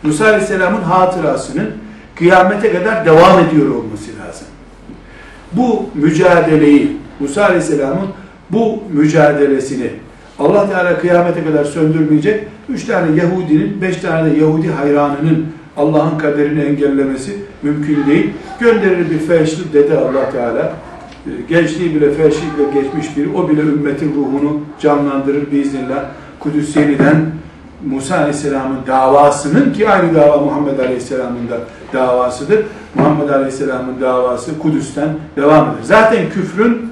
Musa Aleyhisselam'ın hatırasının kıyamete kadar devam ediyor olması lazım. Bu mücadeleyi, Musa Aleyhisselam'ın bu mücadelesini Allah Teala kıyamete kadar söndürmeyecek. Üç tane Yahudinin, beş tane de Yahudi hayranının Allah'ın kaderini engellemesi mümkün değil. Gönderir bir felçli dede Allah Teala. Gençliği bile felçlikle geçmiş biri. O bile ümmetin ruhunu canlandırır biiznillah. Kudüs yeniden Musa Aleyhisselam'ın davasının ki aynı dava Muhammed Aleyhisselam'ın da davasıdır. Muhammed Aleyhisselam'ın davası Kudüs'ten devam eder. Zaten küfrün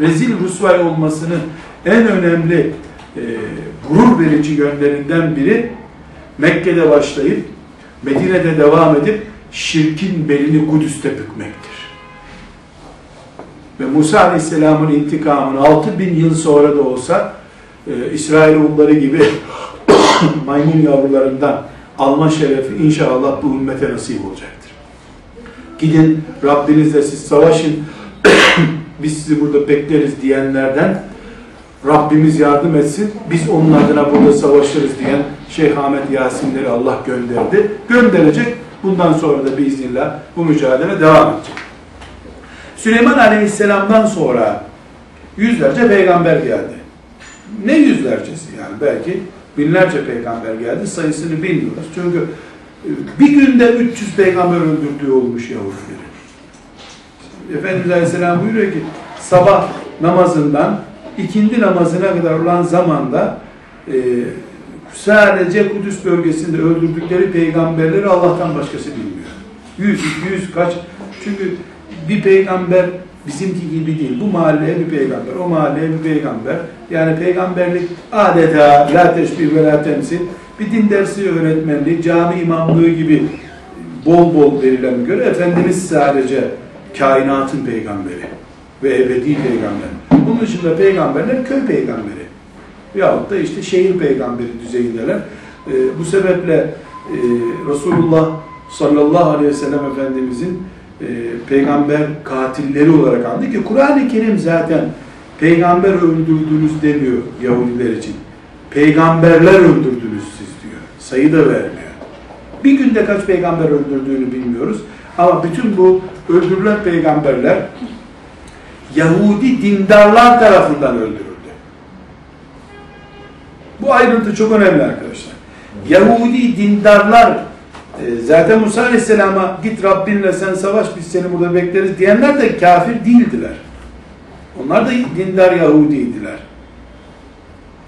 rezil rusvay olmasının en önemli e, gurur verici yönlerinden biri Mekke'de başlayıp Medine'de devam edip şirkin belini Kudüs'te bükmektir. Ve Musa Aleyhisselam'ın intikamını 6000 yıl sonra da olsa e, İsrailoğulları gibi maymun yavrularından alma şerefi inşallah bu ümmete nasip olacaktır. Gidin Rabbinizle siz savaşın, biz sizi burada bekleriz diyenlerden Rabbimiz yardım etsin, biz onun adına burada savaşırız diyen Şeyh Ahmet Yasinleri Allah gönderdi. Gönderecek. Bundan sonra da biiznillah bu mücadele devam edecek. Süleyman Aleyhisselam'dan sonra yüzlerce peygamber geldi. Ne yüzlercesi yani belki binlerce peygamber geldi sayısını bilmiyoruz. Çünkü bir günde 300 peygamber öldürdüğü olmuş Yahudilerin. Efendimiz Aleyhisselam buyuruyor ki sabah namazından ikindi namazına kadar olan zamanda e, sadece Kudüs bölgesinde öldürdükleri peygamberleri Allah'tan başkası bilmiyor. Yüz, yüz kaç? Çünkü bir peygamber bizimki gibi değil. Bu mahalleye bir peygamber, o mahalleye bir peygamber. Yani peygamberlik adeta la teşbih ve la temsil. Bir din dersi öğretmenliği, cami imamlığı gibi bol bol verilen göre Efendimiz sadece kainatın peygamberi ve ebedi peygamber. Bunun dışında peygamberler köy peygamberi. Veyahut da işte şehir peygamberi düzeyindeler. Ee, bu sebeple e, Resulullah sallallahu aleyhi ve sellem Efendimizin e, peygamber katilleri olarak andı ki Kur'an-ı Kerim zaten peygamber öldürdünüz demiyor Yahudiler için. Peygamberler öldürdünüz siz diyor. Sayı da vermiyor. Bir günde kaç peygamber öldürdüğünü bilmiyoruz. Ama bütün bu öldürülen peygamberler Yahudi dindarlar tarafından öldürüldü. Bu ayrıntı çok önemli arkadaşlar. Yahudi dindarlar e, zaten Musa Aleyhisselam'a git Rabbinle sen savaş biz seni burada bekleriz diyenler de kafir değildiler. Onlar da dindar Yahudiydiler.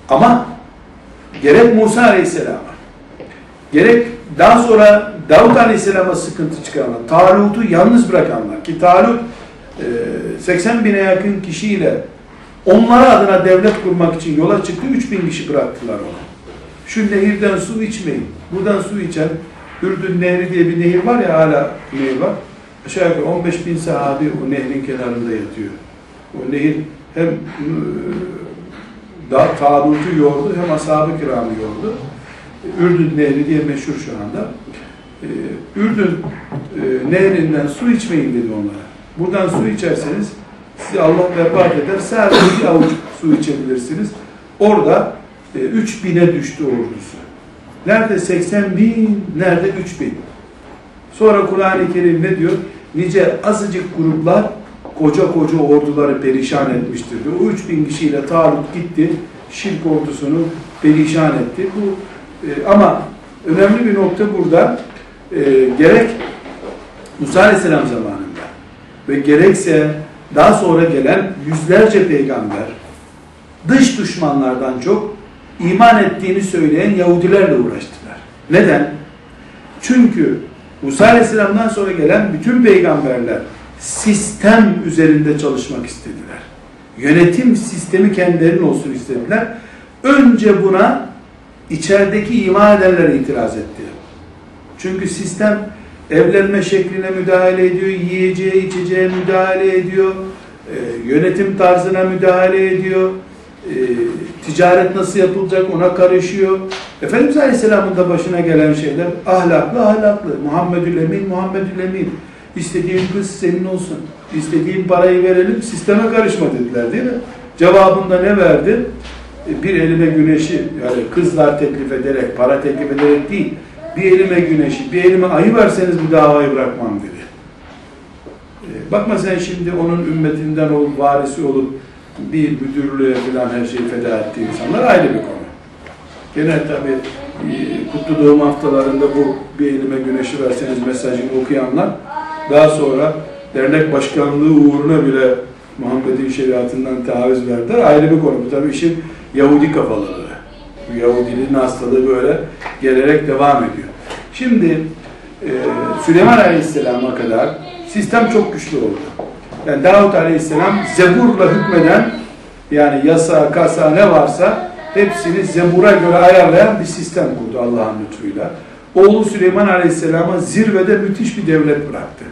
Ama gerek Musa Aleyhisselam'a gerek daha sonra Davut Aleyhisselam'a sıkıntı çıkaranlar, Talut'u yalnız bırakanlar ki Talut 80 bine yakın kişiyle onlara adına devlet kurmak için yola çıktı. 3000 kişi bıraktılar onu. Şu nehirden su içmeyin. Buradan su içen Ürdün Nehri diye bir nehir var ya hala nehir var. Aşağı yukarı 15 bin sahabi o nehrin kenarında yatıyor. O nehir hem da Talut'u yordu hem ashab-ı kiramı yordu. Ürdün Nehri diye meşhur şu anda. Ürdün nehrinden su içmeyin dedi onlara. Buradan su içerseniz sizi Allah berbat eder. Sadece bir avuç su içebilirsiniz. Orada e, 3 bine düştü ordusu. Nerede 80 bin, nerede 3 bin. Sonra Kur'an-ı Kerim ne diyor? Nice azıcık gruplar koca koca orduları perişan etmiştir diyor. O 3 bin kişiyle Talut gitti, şirk ordusunu perişan etti. Bu e, ama önemli bir nokta burada. E, gerek Musa Aleyhisselam zamanında ve gerekse daha sonra gelen yüzlerce peygamber dış düşmanlardan çok iman ettiğini söyleyen Yahudilerle uğraştılar. Neden? Çünkü Musa Aleyhisselam'dan sonra gelen bütün peygamberler sistem üzerinde çalışmak istediler. Yönetim sistemi kendilerinin olsun istediler. Önce buna içerideki iman edenler itiraz etti. Çünkü sistem evlenme şekline müdahale ediyor, yiyeceğe içeceğe müdahale ediyor, e, yönetim tarzına müdahale ediyor, e, ticaret nasıl yapılacak ona karışıyor. Efendimiz Aleyhisselam'ın da başına gelen şeyler ahlaklı ahlaklı, Muhammedül Emin, Muhammedül Emin. İstediğin kız senin olsun, istediğin parayı verelim, sisteme karışma dediler değil mi? Cevabında ne verdi? E, bir elime güneşi, yani kızlar teklif ederek, para teklif ederek değil, bir elime güneşi, bir elime ayı verseniz bu davayı bırakmam dedi. E, bakma sen şimdi onun ümmetinden olup, varisi olup bir müdürlüğe falan her şeyi feda ettiği insanlar ayrı bir konu. Gene tabi e, kutlu doğum haftalarında bu bir elime güneşi verseniz mesajını okuyanlar daha sonra dernek başkanlığı uğruna bile Muhammed'in şeriatından taviz verdiler. Ayrı bir konu. Bu tabi işin Yahudi kafaları. Bu Yahudiliğin hastalığı böyle gelerek devam ediyor. Şimdi e, Süleyman Aleyhisselam'a kadar sistem çok güçlü oldu. Yani Davut Aleyhisselam zeburla hükmeden yani yasa, kasa ne varsa hepsini Zebur'a göre ayarlayan bir sistem kurdu Allah'ın lütfuyla. Oğlu Süleyman Aleyhisselam'a zirvede müthiş bir devlet bıraktı.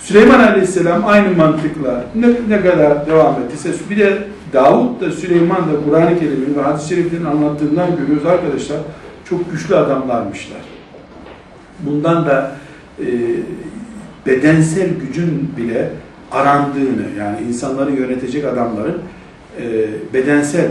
Süleyman Aleyhisselam aynı mantıkla ne, ne kadar devam ettiyse bir de Davut da Süleyman da Kur'an-ı Kerim'in ve hadis-i şeriflerin anlattığından görüyoruz arkadaşlar çok güçlü adamlarmışlar. Bundan da e, bedensel gücün bile arandığını yani insanları yönetecek adamların e, bedensel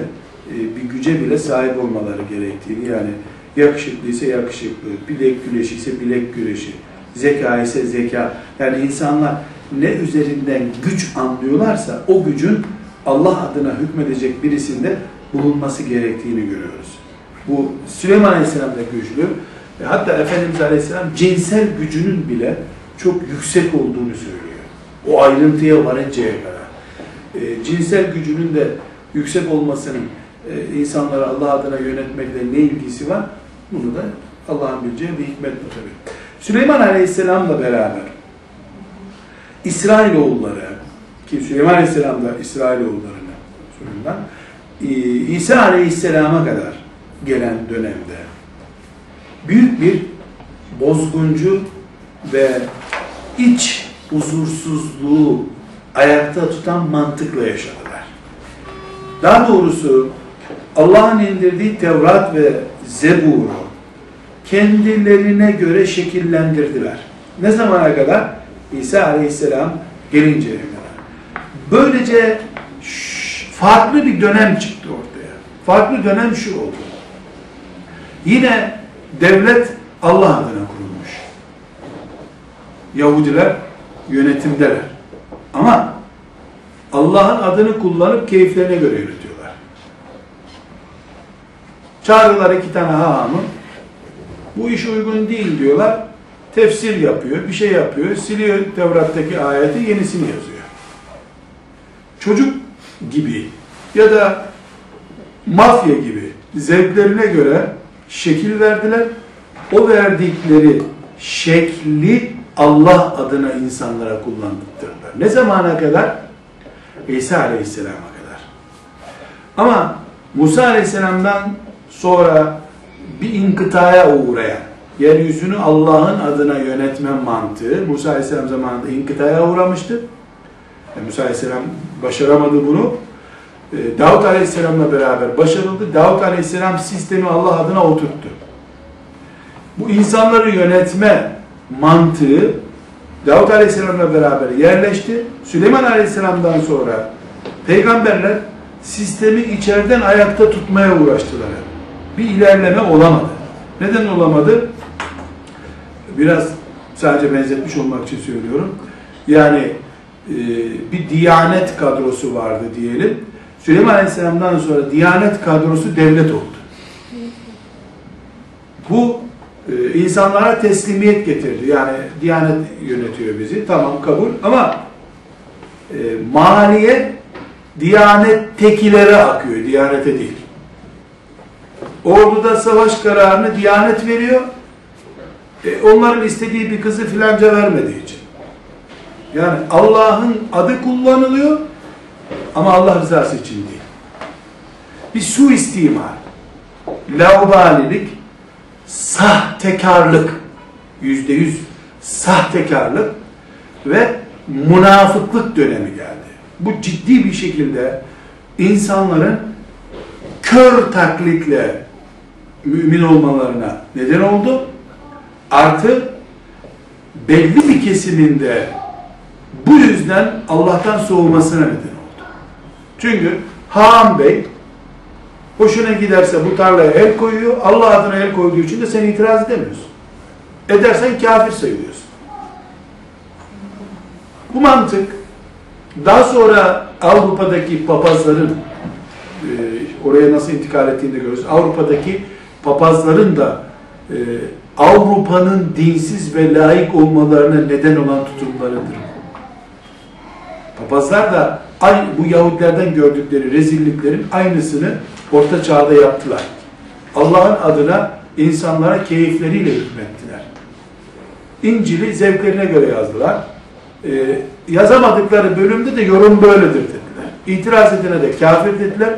e, bir güce bile sahip olmaları gerektiğini yani yakışıklıysa yakışıklı, bilek güreşi ise bilek güreşi, zeka ise zeka. Yani insanlar ne üzerinden güç anlıyorlarsa o gücün Allah adına hükmedecek birisinde bulunması gerektiğini görüyoruz. Bu Süleyman Aleyhisselam da güçlü. E, Hatta Efendimiz Aleyhisselam cinsel gücünün bile çok yüksek olduğunu söylüyor. O ayrıntıya varıncaya kadar. E, cinsel gücünün de yüksek olmasının e, insanları Allah adına yönetmekle ne ilgisi var? Bunu da Allah'ın bileceği bir hikmet tabii. Süleyman Aleyhisselam'la beraber İsrailoğulları ki Süleyman Aleyhisselam da İsrailoğullarına soyundan e, İsa Aleyhisselam'a kadar gelen dönemde büyük bir bozguncu ve iç huzursuzluğu ayakta tutan mantıkla yaşadılar. Daha doğrusu Allah'ın indirdiği Tevrat ve Zebur'u kendilerine göre şekillendirdiler. Ne zamana kadar? İsa Aleyhisselam gelinceye. Böylece farklı bir dönem çıktı ortaya. Farklı dönem şu oldu. Yine devlet Allah adına kurulmuş. Yahudiler yönetimdeler. Ama Allah'ın adını kullanıp keyiflerine göre yürütüyorlar. Çağırıyorlar iki tane hahamı. Bu iş uygun değil diyorlar. Tefsir yapıyor, bir şey yapıyor, siliyor Tevrat'taki ayeti, yenisini yazıyor. Çocuk gibi ya da mafya gibi zevklerine göre şekil verdiler. O verdikleri şekli Allah adına insanlara kullandırdılar. Ne zamana kadar? İsa Aleyhisselam'a kadar. Ama Musa Aleyhisselam'dan sonra bir inkıtaya uğrayan, yeryüzünü Allah'ın adına yönetme mantığı Musa Aleyhisselam zamanında inkıtaya uğramıştı. E, Musa Aleyhisselam başaramadı bunu. E, Davut Aleyhisselam'la beraber başarıldı. Davut Aleyhisselam sistemi Allah adına oturttu. Bu insanları yönetme mantığı Davut Aleyhisselam'la beraber yerleşti. Süleyman Aleyhisselam'dan sonra peygamberler sistemi içeriden ayakta tutmaya uğraştılar. Bir ilerleme olamadı. Neden olamadı? Biraz sadece benzetmiş olmak için söylüyorum. Yani bir diyanet kadrosu vardı diyelim. Süleyman Aleyhisselam'dan sonra diyanet kadrosu devlet oldu. Bu e, insanlara teslimiyet getirdi. Yani diyanet yönetiyor bizi. Tamam kabul ama e, maliye diyanet tekilere akıyor. Diyanete değil. Orduda savaş kararını diyanet veriyor. E, onların istediği bir kızı filanca vermediği için. Yani Allah'ın adı kullanılıyor ama Allah rızası için değil. Bir suistimal, laubalilik, sahtekarlık, yüzde yüz sahtekarlık ve münafıklık dönemi geldi. Bu ciddi bir şekilde insanların kör taklitle mümin olmalarına neden oldu. Artı belli bir kesiminde bu yüzden Allah'tan soğumasına neden oldu. Çünkü Haan Bey hoşuna giderse bu tarlaya el koyuyor. Allah adına el koyduğu için de sen itiraz edemiyorsun. Edersen kafir sayılıyorsun. Bu mantık daha sonra Avrupa'daki papazların e, oraya nasıl intikal ettiğini de görüyoruz. Avrupa'daki papazların da e, Avrupa'nın dinsiz ve laik olmalarına neden olan tutumlarıdır. Papazlar da bu Yahudilerden gördükleri rezilliklerin aynısını Orta Çağ'da yaptılar. Allah'ın adına insanlara keyifleriyle hükmettiler. İncil'i zevklerine göre yazdılar. Ee, yazamadıkları bölümde de yorum böyledir dediler. İtiraz edene de kafir dediler.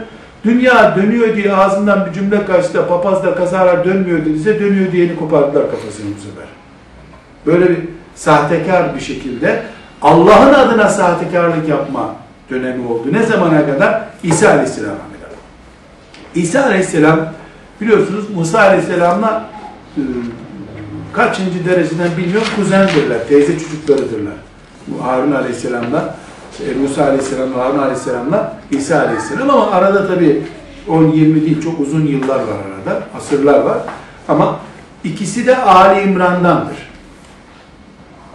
Dünya dönüyor diye ağzından bir cümle kaçtı papaz da kazara dönmüyor dediyse dönüyor diyeni kopardılar kafasını bu sefer. Böyle bir sahtekar bir şekilde Allah'ın adına sahtekarlık yapma dönemi oldu. Ne zamana kadar? İsa Aleyhisselam'a kadar. İsa Aleyhisselam biliyorsunuz Musa Aleyhisselam'la e, kaçıncı dereceden bilmiyorum kuzendirler, teyze çocuklarıdırlar. Bu Harun Aleyhisselam'la e, Musa Aleyhisselam'la Harun Aleyhisselam'la İsa Aleyhisselam ama arada tabi 10-20 değil çok uzun yıllar var arada, asırlar var. Ama ikisi de Ali İmran'dandır.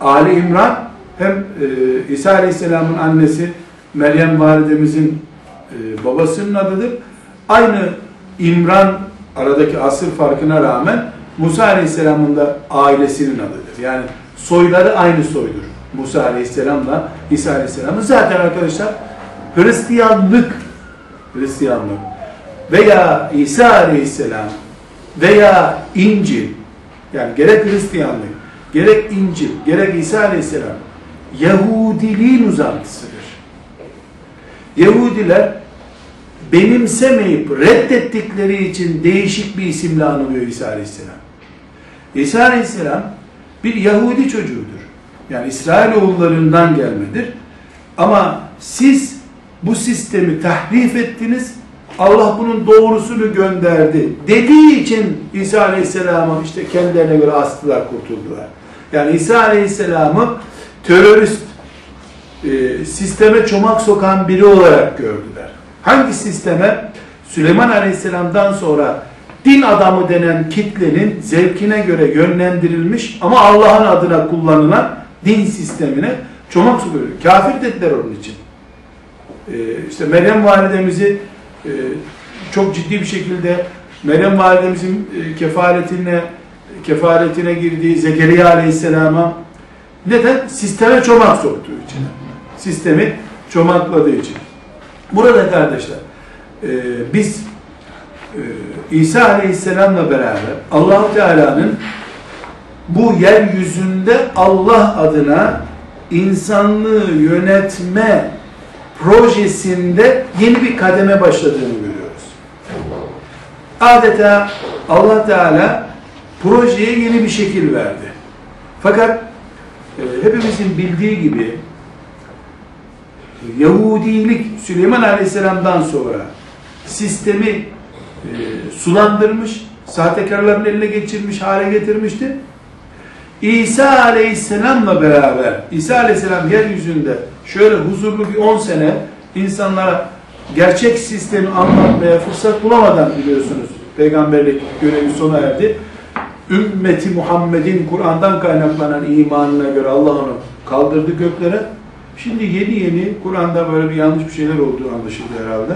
Ali İmran hem e, İsa Aleyhisselam'ın annesi Meryem validemizin e, babasının adıdır. Aynı İmran aradaki asır farkına rağmen Musa Aleyhisselam'ın da ailesinin adıdır. Yani soyları aynı soydur. Musa Aleyhisselam'la İsa Aleyhisselam'ın zaten arkadaşlar Hristiyanlık Hristiyanlık veya İsa Aleyhisselam veya İncil yani gerek Hristiyanlık gerek İncil gerek İsa Aleyhisselam Yahudiliğin uzantısıdır. Yahudiler benimsemeyip reddettikleri için değişik bir isimle anılıyor İsa Aleyhisselam. İsa Aleyhisselam bir Yahudi çocuğudur. Yani İsrailoğullarından gelmedir. Ama siz bu sistemi tahrif ettiniz. Allah bunun doğrusunu gönderdi dediği için İsa Aleyhisselam'ı işte kendilerine göre astılar, kurtuldular. Yani İsa Aleyhisselam'ı terörist, e, sisteme çomak sokan biri olarak gördüler. Hangi sisteme? Süleyman Aleyhisselam'dan sonra din adamı denen kitlenin zevkine göre yönlendirilmiş ama Allah'ın adına kullanılan din sistemine çomak sokuyor. Kafir dediler onun için. Ee, işte Meryem validemizi e, çok ciddi bir şekilde Meryem validemizin e, kefaretine kefaretine girdiği Zekeriya aleyhisselama neden? Sisteme çomak soktuğu için. Sistemi çomakladığı için. Burada kardeşler e, biz e, İsa aleyhisselamla beraber allah Teala'nın bu yeryüzünde Allah adına insanlığı yönetme projesinde yeni bir kademe başladığını görüyoruz. Adeta Allah Teala projeye yeni bir şekil verdi. Fakat hepimizin bildiği gibi Yahudilik Süleyman Aleyhisselam'dan sonra sistemi e, sulandırmış, sahtekarların eline geçirmiş hale getirmişti. İsa Aleyhisselam'la beraber, İsa Aleyhisselam yeryüzünde şöyle huzurlu bir 10 sene insanlara gerçek sistemi anlatmaya fırsat bulamadan biliyorsunuz peygamberlik görevi sona erdi. Ümmeti Muhammed'in Kur'an'dan kaynaklanan imanına göre Allah onu kaldırdı göklere. Şimdi yeni yeni Kur'an'da böyle bir yanlış bir şeyler olduğu anlaşıldı herhalde.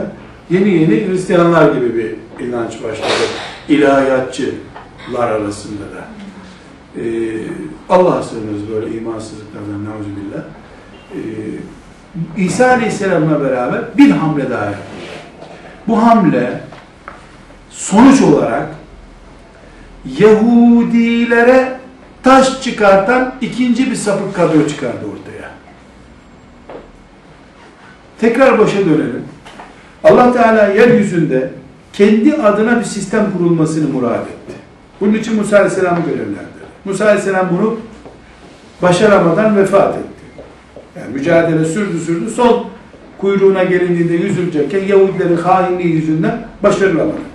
Yeni yeni Hristiyanlar gibi bir inanç başladı. İlahiyatçılar arasında da. Ee, Allah sığınırız böyle imansızlıklardan neuzubillah. Ee, İsa Aleyhisselam'la beraber bir hamle daha yaptı. Bu hamle sonuç olarak Yahudilere taş çıkartan ikinci bir sapık kadro çıkardı ortaya. Tekrar başa dönelim. Allah Teala yeryüzünde kendi adına bir sistem kurulmasını murad etti. Bunun için Musa Aleyhisselam'ı görevlendirdi. Musa Aleyhisselam bunu başaramadan vefat etti. Yani mücadele sürdü sürdü. Son kuyruğuna gelindiğinde yüzülecekken Yahudilerin hainliği yüzünden başarılamadı.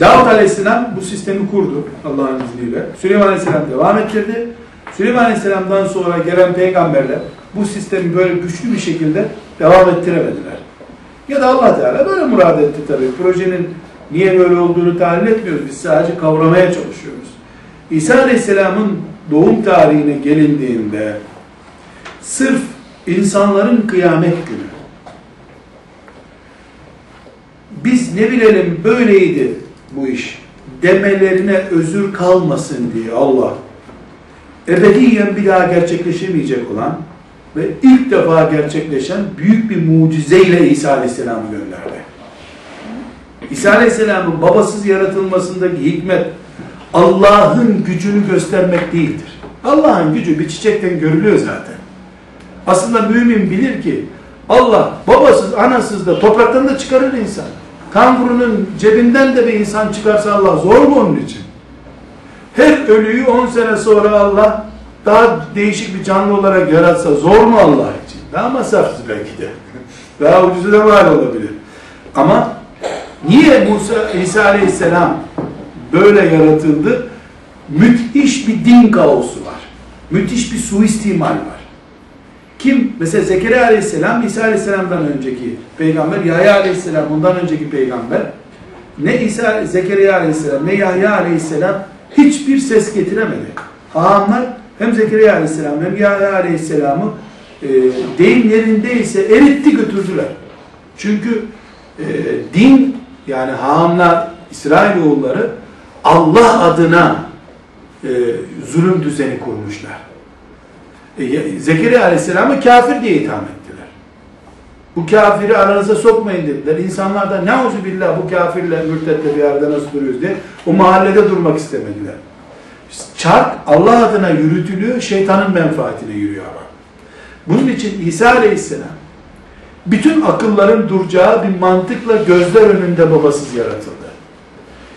Davut Aleyhisselam bu sistemi kurdu Allah'ın izniyle. Süleyman Aleyhisselam devam ettirdi. Süleyman Aleyhisselam'dan sonra gelen peygamberler bu sistemi böyle güçlü bir şekilde devam ettiremediler. Ya da Allah Teala böyle murad etti tabii. Projenin niye böyle olduğunu tahlil etmiyoruz. Biz sadece kavramaya çalışıyoruz. İsa Aleyhisselam'ın doğum tarihine gelindiğinde sırf insanların kıyamet günü biz ne bilelim böyleydi bu iş demelerine özür kalmasın diye Allah ebediyen bir daha gerçekleşemeyecek olan ve ilk defa gerçekleşen büyük bir mucizeyle İsa Aleyhisselam'ı gönderdi. İsa Aleyhisselam'ın babasız yaratılmasındaki hikmet Allah'ın gücünü göstermek değildir. Allah'ın gücü bir çiçekten görülüyor zaten. Aslında mümin bilir ki Allah babasız, anasız da topraktan da çıkarır insan. Kangurunun cebinden de bir insan çıkarsa Allah zor mu onun için? Her ölüyü 10 sene sonra Allah daha değişik bir canlı olarak yaratsa zor mu Allah için? Daha masrafsız belki de. Daha ucuzu da mal olabilir. Ama niye Musa, İsa Aleyhisselam böyle yaratıldı? Müthiş bir din kaosu var. Müthiş bir suistimal var. Kim? Mesela Zekeriya Aleyhisselam, İsa Aleyhisselam'dan önceki peygamber, Yahya Aleyhisselam ondan önceki peygamber. Ne İsa, Zekeriya Aleyhisselam, ne Yahya Aleyhisselam hiçbir ses getiremedi. Hahamlar hem Zekeriya Aleyhisselam hem Yahya Aleyhisselam'ı e, deyim yerindeyse eritti götürdüler. Çünkü e, din yani hahamlar, İsrailoğulları Allah adına e, zulüm düzeni kurmuşlar. E, Zekeriya Aleyhisselam'ı kafir diye itham ettiler. Bu kafiri aranıza sokmayın dediler. İnsanlar da ne billah bu kafirle, mürtetle bir yerde nasıl duruyoruz diye o mahallede durmak istemediler. Çark Allah adına yürütülüyor, şeytanın menfaatine yürüyor ama. Bunun için İsa Aleyhisselam bütün akılların duracağı bir mantıkla gözler önünde babasız yaratıldı.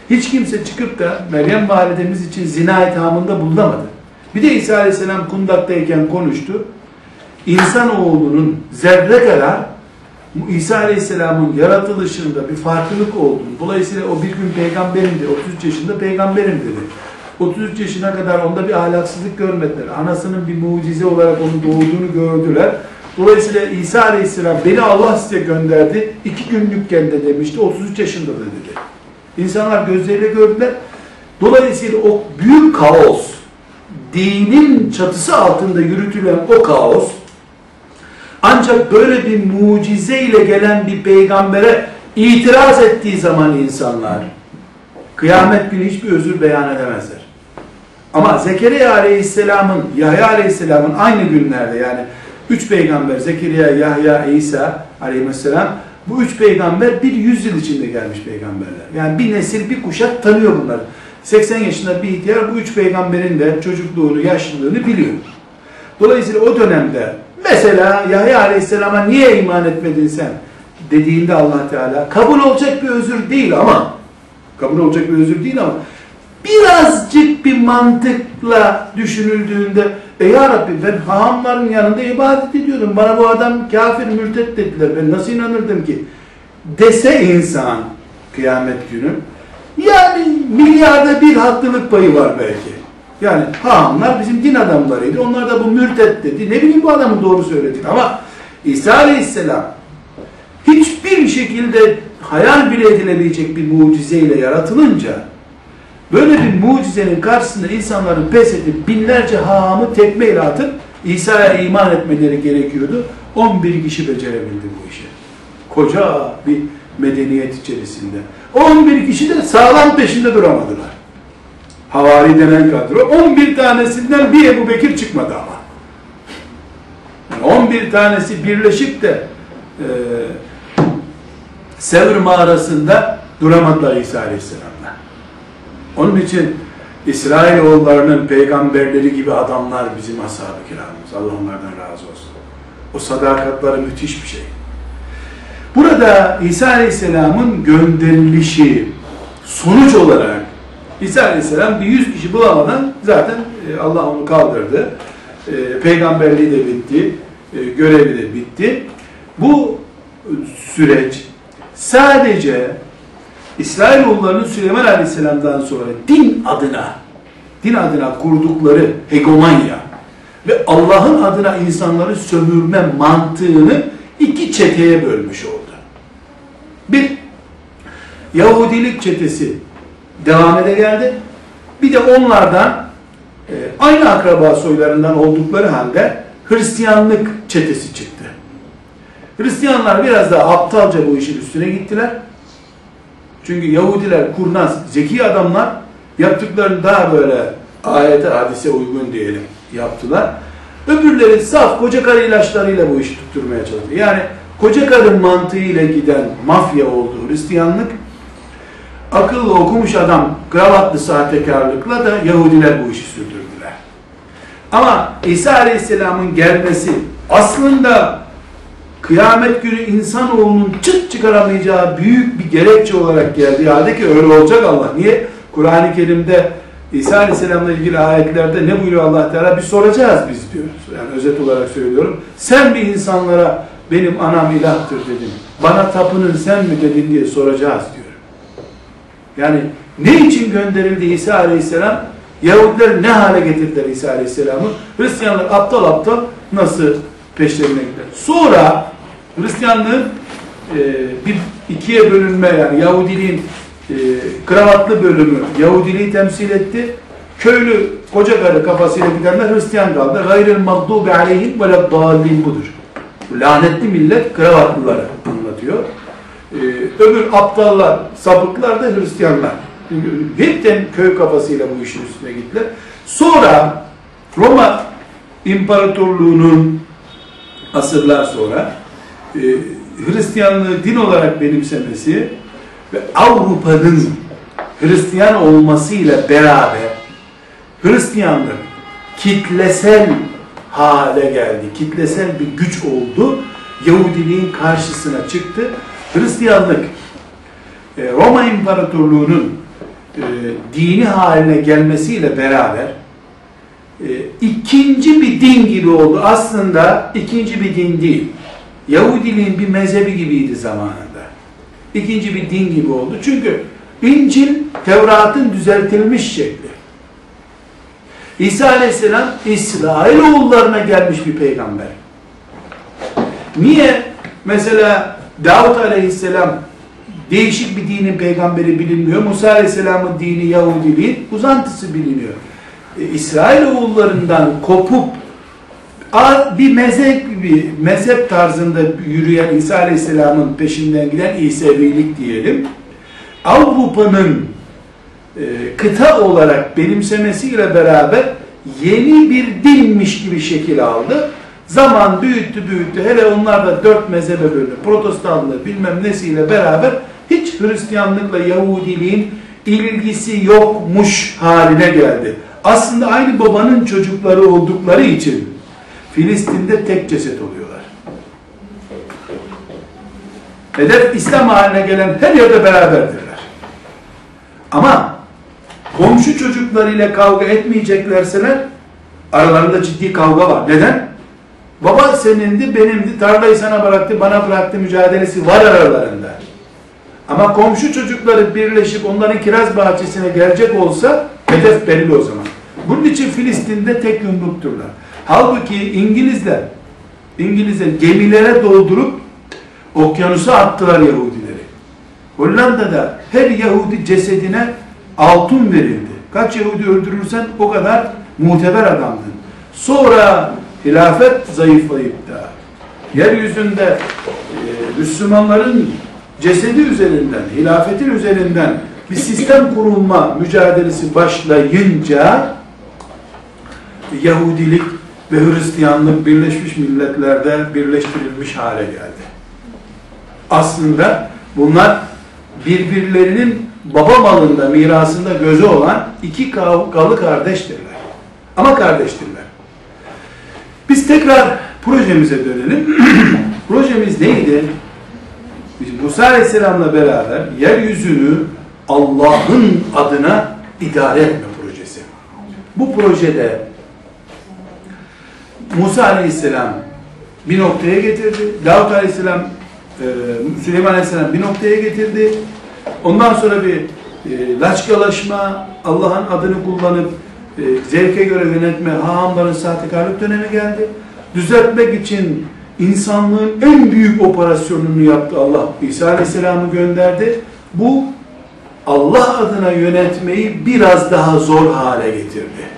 Hiç kimse çıkıp da Meryem validemiz için zina ithamında bulunamadı. Bir de İsa Aleyhisselam kundaktayken konuştu. İnsanoğlunun zerre kadar İsa Aleyhisselam'ın yaratılışında bir farklılık olduğunu, dolayısıyla o bir gün peygamberimdi, 33 yaşında peygamberim dedi. 33 yaşına kadar onda bir ahlaksızlık görmediler. Anasının bir mucize olarak onun doğduğunu gördüler. Dolayısıyla İsa Aleyhisselam beni Allah size gönderdi. iki günlükken de demişti. 33 yaşında da dedi. İnsanlar gözleriyle gördüler. Dolayısıyla o büyük kaos, dinin çatısı altında yürütülen o kaos, ancak böyle bir mucize ile gelen bir peygambere itiraz ettiği zaman insanlar, kıyamet günü hiçbir özür beyan edemezler. Ama Zekeriya Aleyhisselam'ın, Yahya Aleyhisselam'ın aynı günlerde yani üç peygamber Zekeriya, Yahya, İsa Aleyhisselam bu üç peygamber bir yüzyıl içinde gelmiş peygamberler. Yani bir nesil, bir kuşak tanıyor bunları. 80 yaşında bir ihtiyar bu üç peygamberin de çocukluğunu, yaşlılığını biliyor. Dolayısıyla o dönemde mesela Yahya Aleyhisselam'a niye iman etmedin sen dediğinde allah Teala kabul olacak bir özür değil ama kabul olacak bir özür değil ama birazcık bir mantıkla düşünüldüğünde e ya Rabbi ben hahamların yanında ibadet ediyordum. Bana bu adam kafir mürtet dediler. Ben nasıl inanırdım ki? Dese insan kıyamet günü yani milyarda bir haklılık payı var belki. Yani hahamlar bizim din adamlarıydı. Onlar da bu mürtet dedi. Ne bileyim bu adamın doğru söylediğini. Ama İsa Aleyhisselam hiçbir şekilde hayal bile edilebilecek bir mucizeyle yaratılınca böyle bir mucizenin karşısında insanların pes edip binlerce hahamı tekmeyle atıp İsa'ya iman etmeleri gerekiyordu. 11 kişi becerebildi bu işi. Koca bir medeniyet içerisinde. 11 kişi de sağlam peşinde duramadılar. Havari denen kadro. 11 tanesinden bir Ebu Bekir çıkmadı ama. Yani 11 tanesi birleşip de e, Sevr mağarasında duramadılar İsa Aleyhisselam'la. Onun için İsrailoğullarının peygamberleri gibi adamlar bizim ashab-ı kiramımız. Allah onlardan razı olsun. O sadakatları müthiş bir şey. Burada İsa Aleyhisselam'ın gönderilişi sonuç olarak İsa Aleyhisselam bir yüz kişi bulamadan zaten e, Allah onu kaldırdı. E, peygamberliği de bitti. E, görevi de bitti. Bu süreç sadece İsrailoğullarının Süleyman Aleyhisselam'dan sonra din adına din adına kurdukları hegemonya ve Allah'ın adına insanları sömürme mantığını iki çeteye bölmüş oldu. Bir, Yahudilik çetesi devam geldi. Bir de onlardan e, aynı akraba soylarından oldukları halde Hristiyanlık çetesi çıktı. Hristiyanlar biraz daha aptalca bu işin üstüne gittiler. Çünkü Yahudiler kurnaz, zeki adamlar yaptıklarını daha böyle ayete hadise uygun diyelim yaptılar. Öbürleri saf koca karı ilaçlarıyla bu işi tutturmaya çalıştı. Yani koca karı mantığıyla giden mafya oldu Hristiyanlık. Akıllı okumuş adam kravatlı sahtekarlıkla da Yahudiler bu işi sürdürdüler. Ama İsa Aleyhisselam'ın gelmesi aslında kıyamet günü insanoğlunun çıt çıkaramayacağı büyük bir gerekçe olarak geldiği halde ki öyle olacak Allah. Niye? Kur'an-ı Kerim'de İsa Aleyhisselam'la ilgili ayetlerde ne buyuruyor Allah Teala? Bir soracağız biz diyoruz. Yani özet olarak söylüyorum. Sen bir insanlara benim anam ilahtır dedin. Bana tapının sen mi dedin diye soracağız diyor. Yani ne için gönderildi İsa Aleyhisselam? Yahudiler ne hale getirdiler İsa Aleyhisselam'ı? Hristiyanlar aptal aptal nasıl peşlerine gider? Sonra Hristiyanlığın e, bir ikiye bölünme yani Yahudiliğin e, kravatlı bölümü Yahudiliği temsil etti. Köylü koca karı kafasıyla gidenler Hristiyan kaldı. Gayril mağdubi aleyhim ve leddallin budur. Lanetli millet kravatlıları anlatıyor. Ee, öbür aptallar, sapıklar da Hristiyanlar. Hepten köy kafasıyla bu işin üstüne gittiler. Sonra Roma İmparatorluğu'nun asırlar sonra e, Hristiyanlığı din olarak benimsemesi ve Avrupa'nın Hristiyan olmasıyla beraber Hristiyanlık kitlesel hale geldi. Kitlesel bir güç oldu. Yahudiliğin karşısına çıktı. Hristiyanlık e, Roma İmparatorluğu'nun e, dini haline gelmesiyle beraber e, ikinci bir din gibi oldu. Aslında ikinci bir din değil. Yahudiliğin bir mezhebi gibiydi zamanında. İkinci bir din gibi oldu. Çünkü İncil Tevrat'ın düzeltilmiş şekli. İsa Aleyhisselam İsrailoğullarına gelmiş bir peygamber. Niye mesela Davut Aleyhisselam değişik bir dinin peygamberi bilinmiyor. Musa Aleyhisselam'ın dini Yahudiliğin uzantısı biliniyor. E, İsrailoğullarından kopup bir mezhep bir mezhep tarzında yürüyen İsa Aleyhisselam'ın peşinden giden İsevilik diyelim. Avrupa'nın e, kıta olarak benimsemesiyle beraber yeni bir dinmiş gibi şekil aldı. Zaman büyüttü büyüttü. Hele onlar da dört mezhebe bölündü. Protestanlığı bilmem nesiyle beraber hiç Hristiyanlıkla Yahudiliğin ilgisi yokmuş haline geldi. Aslında aynı babanın çocukları oldukları için Filistin'de tek ceset oluyorlar. Hedef İslam haline gelen her yerde beraberdirler. Ama komşu çocuklarıyla kavga etmeyeceklerseler aralarında ciddi kavga var. Neden? Baba senindi, benimdi, tarlayı sana bıraktı, bana bıraktı mücadelesi var aralarında. Ama komşu çocukları birleşip onların kiraz bahçesine gelecek olsa hedef belli o zaman. Bunun için Filistin'de tek yumrukturlar. Halbuki İngilizler İngilizler gemilere doldurup okyanusa attılar Yahudileri. Hollanda'da her Yahudi cesedine altın verildi. Kaç Yahudi öldürürsen o kadar muteber adamdın. Sonra hilafet zayıflayıp da yeryüzünde e, Müslümanların cesedi üzerinden, hilafetin üzerinden bir sistem kurulma mücadelesi başlayınca Yahudilik ve Hristiyanlık Birleşmiş Milletler'de birleştirilmiş hale geldi. Aslında bunlar birbirlerinin baba malında, mirasında gözü olan iki kavgalı kardeştirler. Ama kardeştirler. Biz tekrar projemize dönelim. Projemiz neydi? Biz Musa Aleyhisselam'la beraber yeryüzünü Allah'ın adına idare etme projesi. Bu projede Musa Aleyhisselam bir noktaya getirdi. Davut Aleyhisselam, e, Süleyman Aleyhisselam bir noktaya getirdi. Ondan sonra bir e, laçkalaşma, Allah'ın adını kullanıp e, zevke göre yönetme, hahamların sahtekarlık dönemi geldi. Düzeltmek için insanlığın en büyük operasyonunu yaptı Allah. İsa Aleyhisselam'ı gönderdi. Bu Allah adına yönetmeyi biraz daha zor hale getirdi.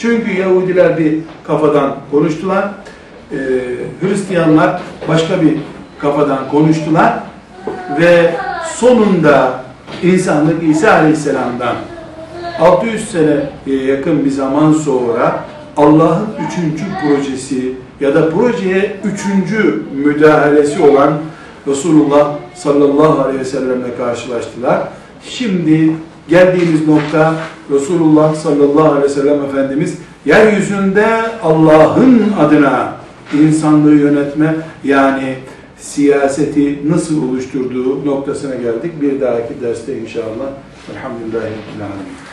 Çünkü Yahudiler bir kafadan konuştular. Ee, Hristiyanlar başka bir kafadan konuştular. Ve sonunda insanlık İsa Aleyhisselam'dan 600 sene yakın bir zaman sonra Allah'ın üçüncü projesi ya da projeye üçüncü müdahalesi olan Resulullah sallallahu aleyhi ve sellemle karşılaştılar. Şimdi geldiğimiz nokta Resulullah sallallahu aleyhi ve sellem Efendimiz yeryüzünde Allah'ın adına insanlığı yönetme yani siyaseti nasıl oluşturduğu noktasına geldik. Bir dahaki derste inşallah. Elhamdülillahi Rabbil.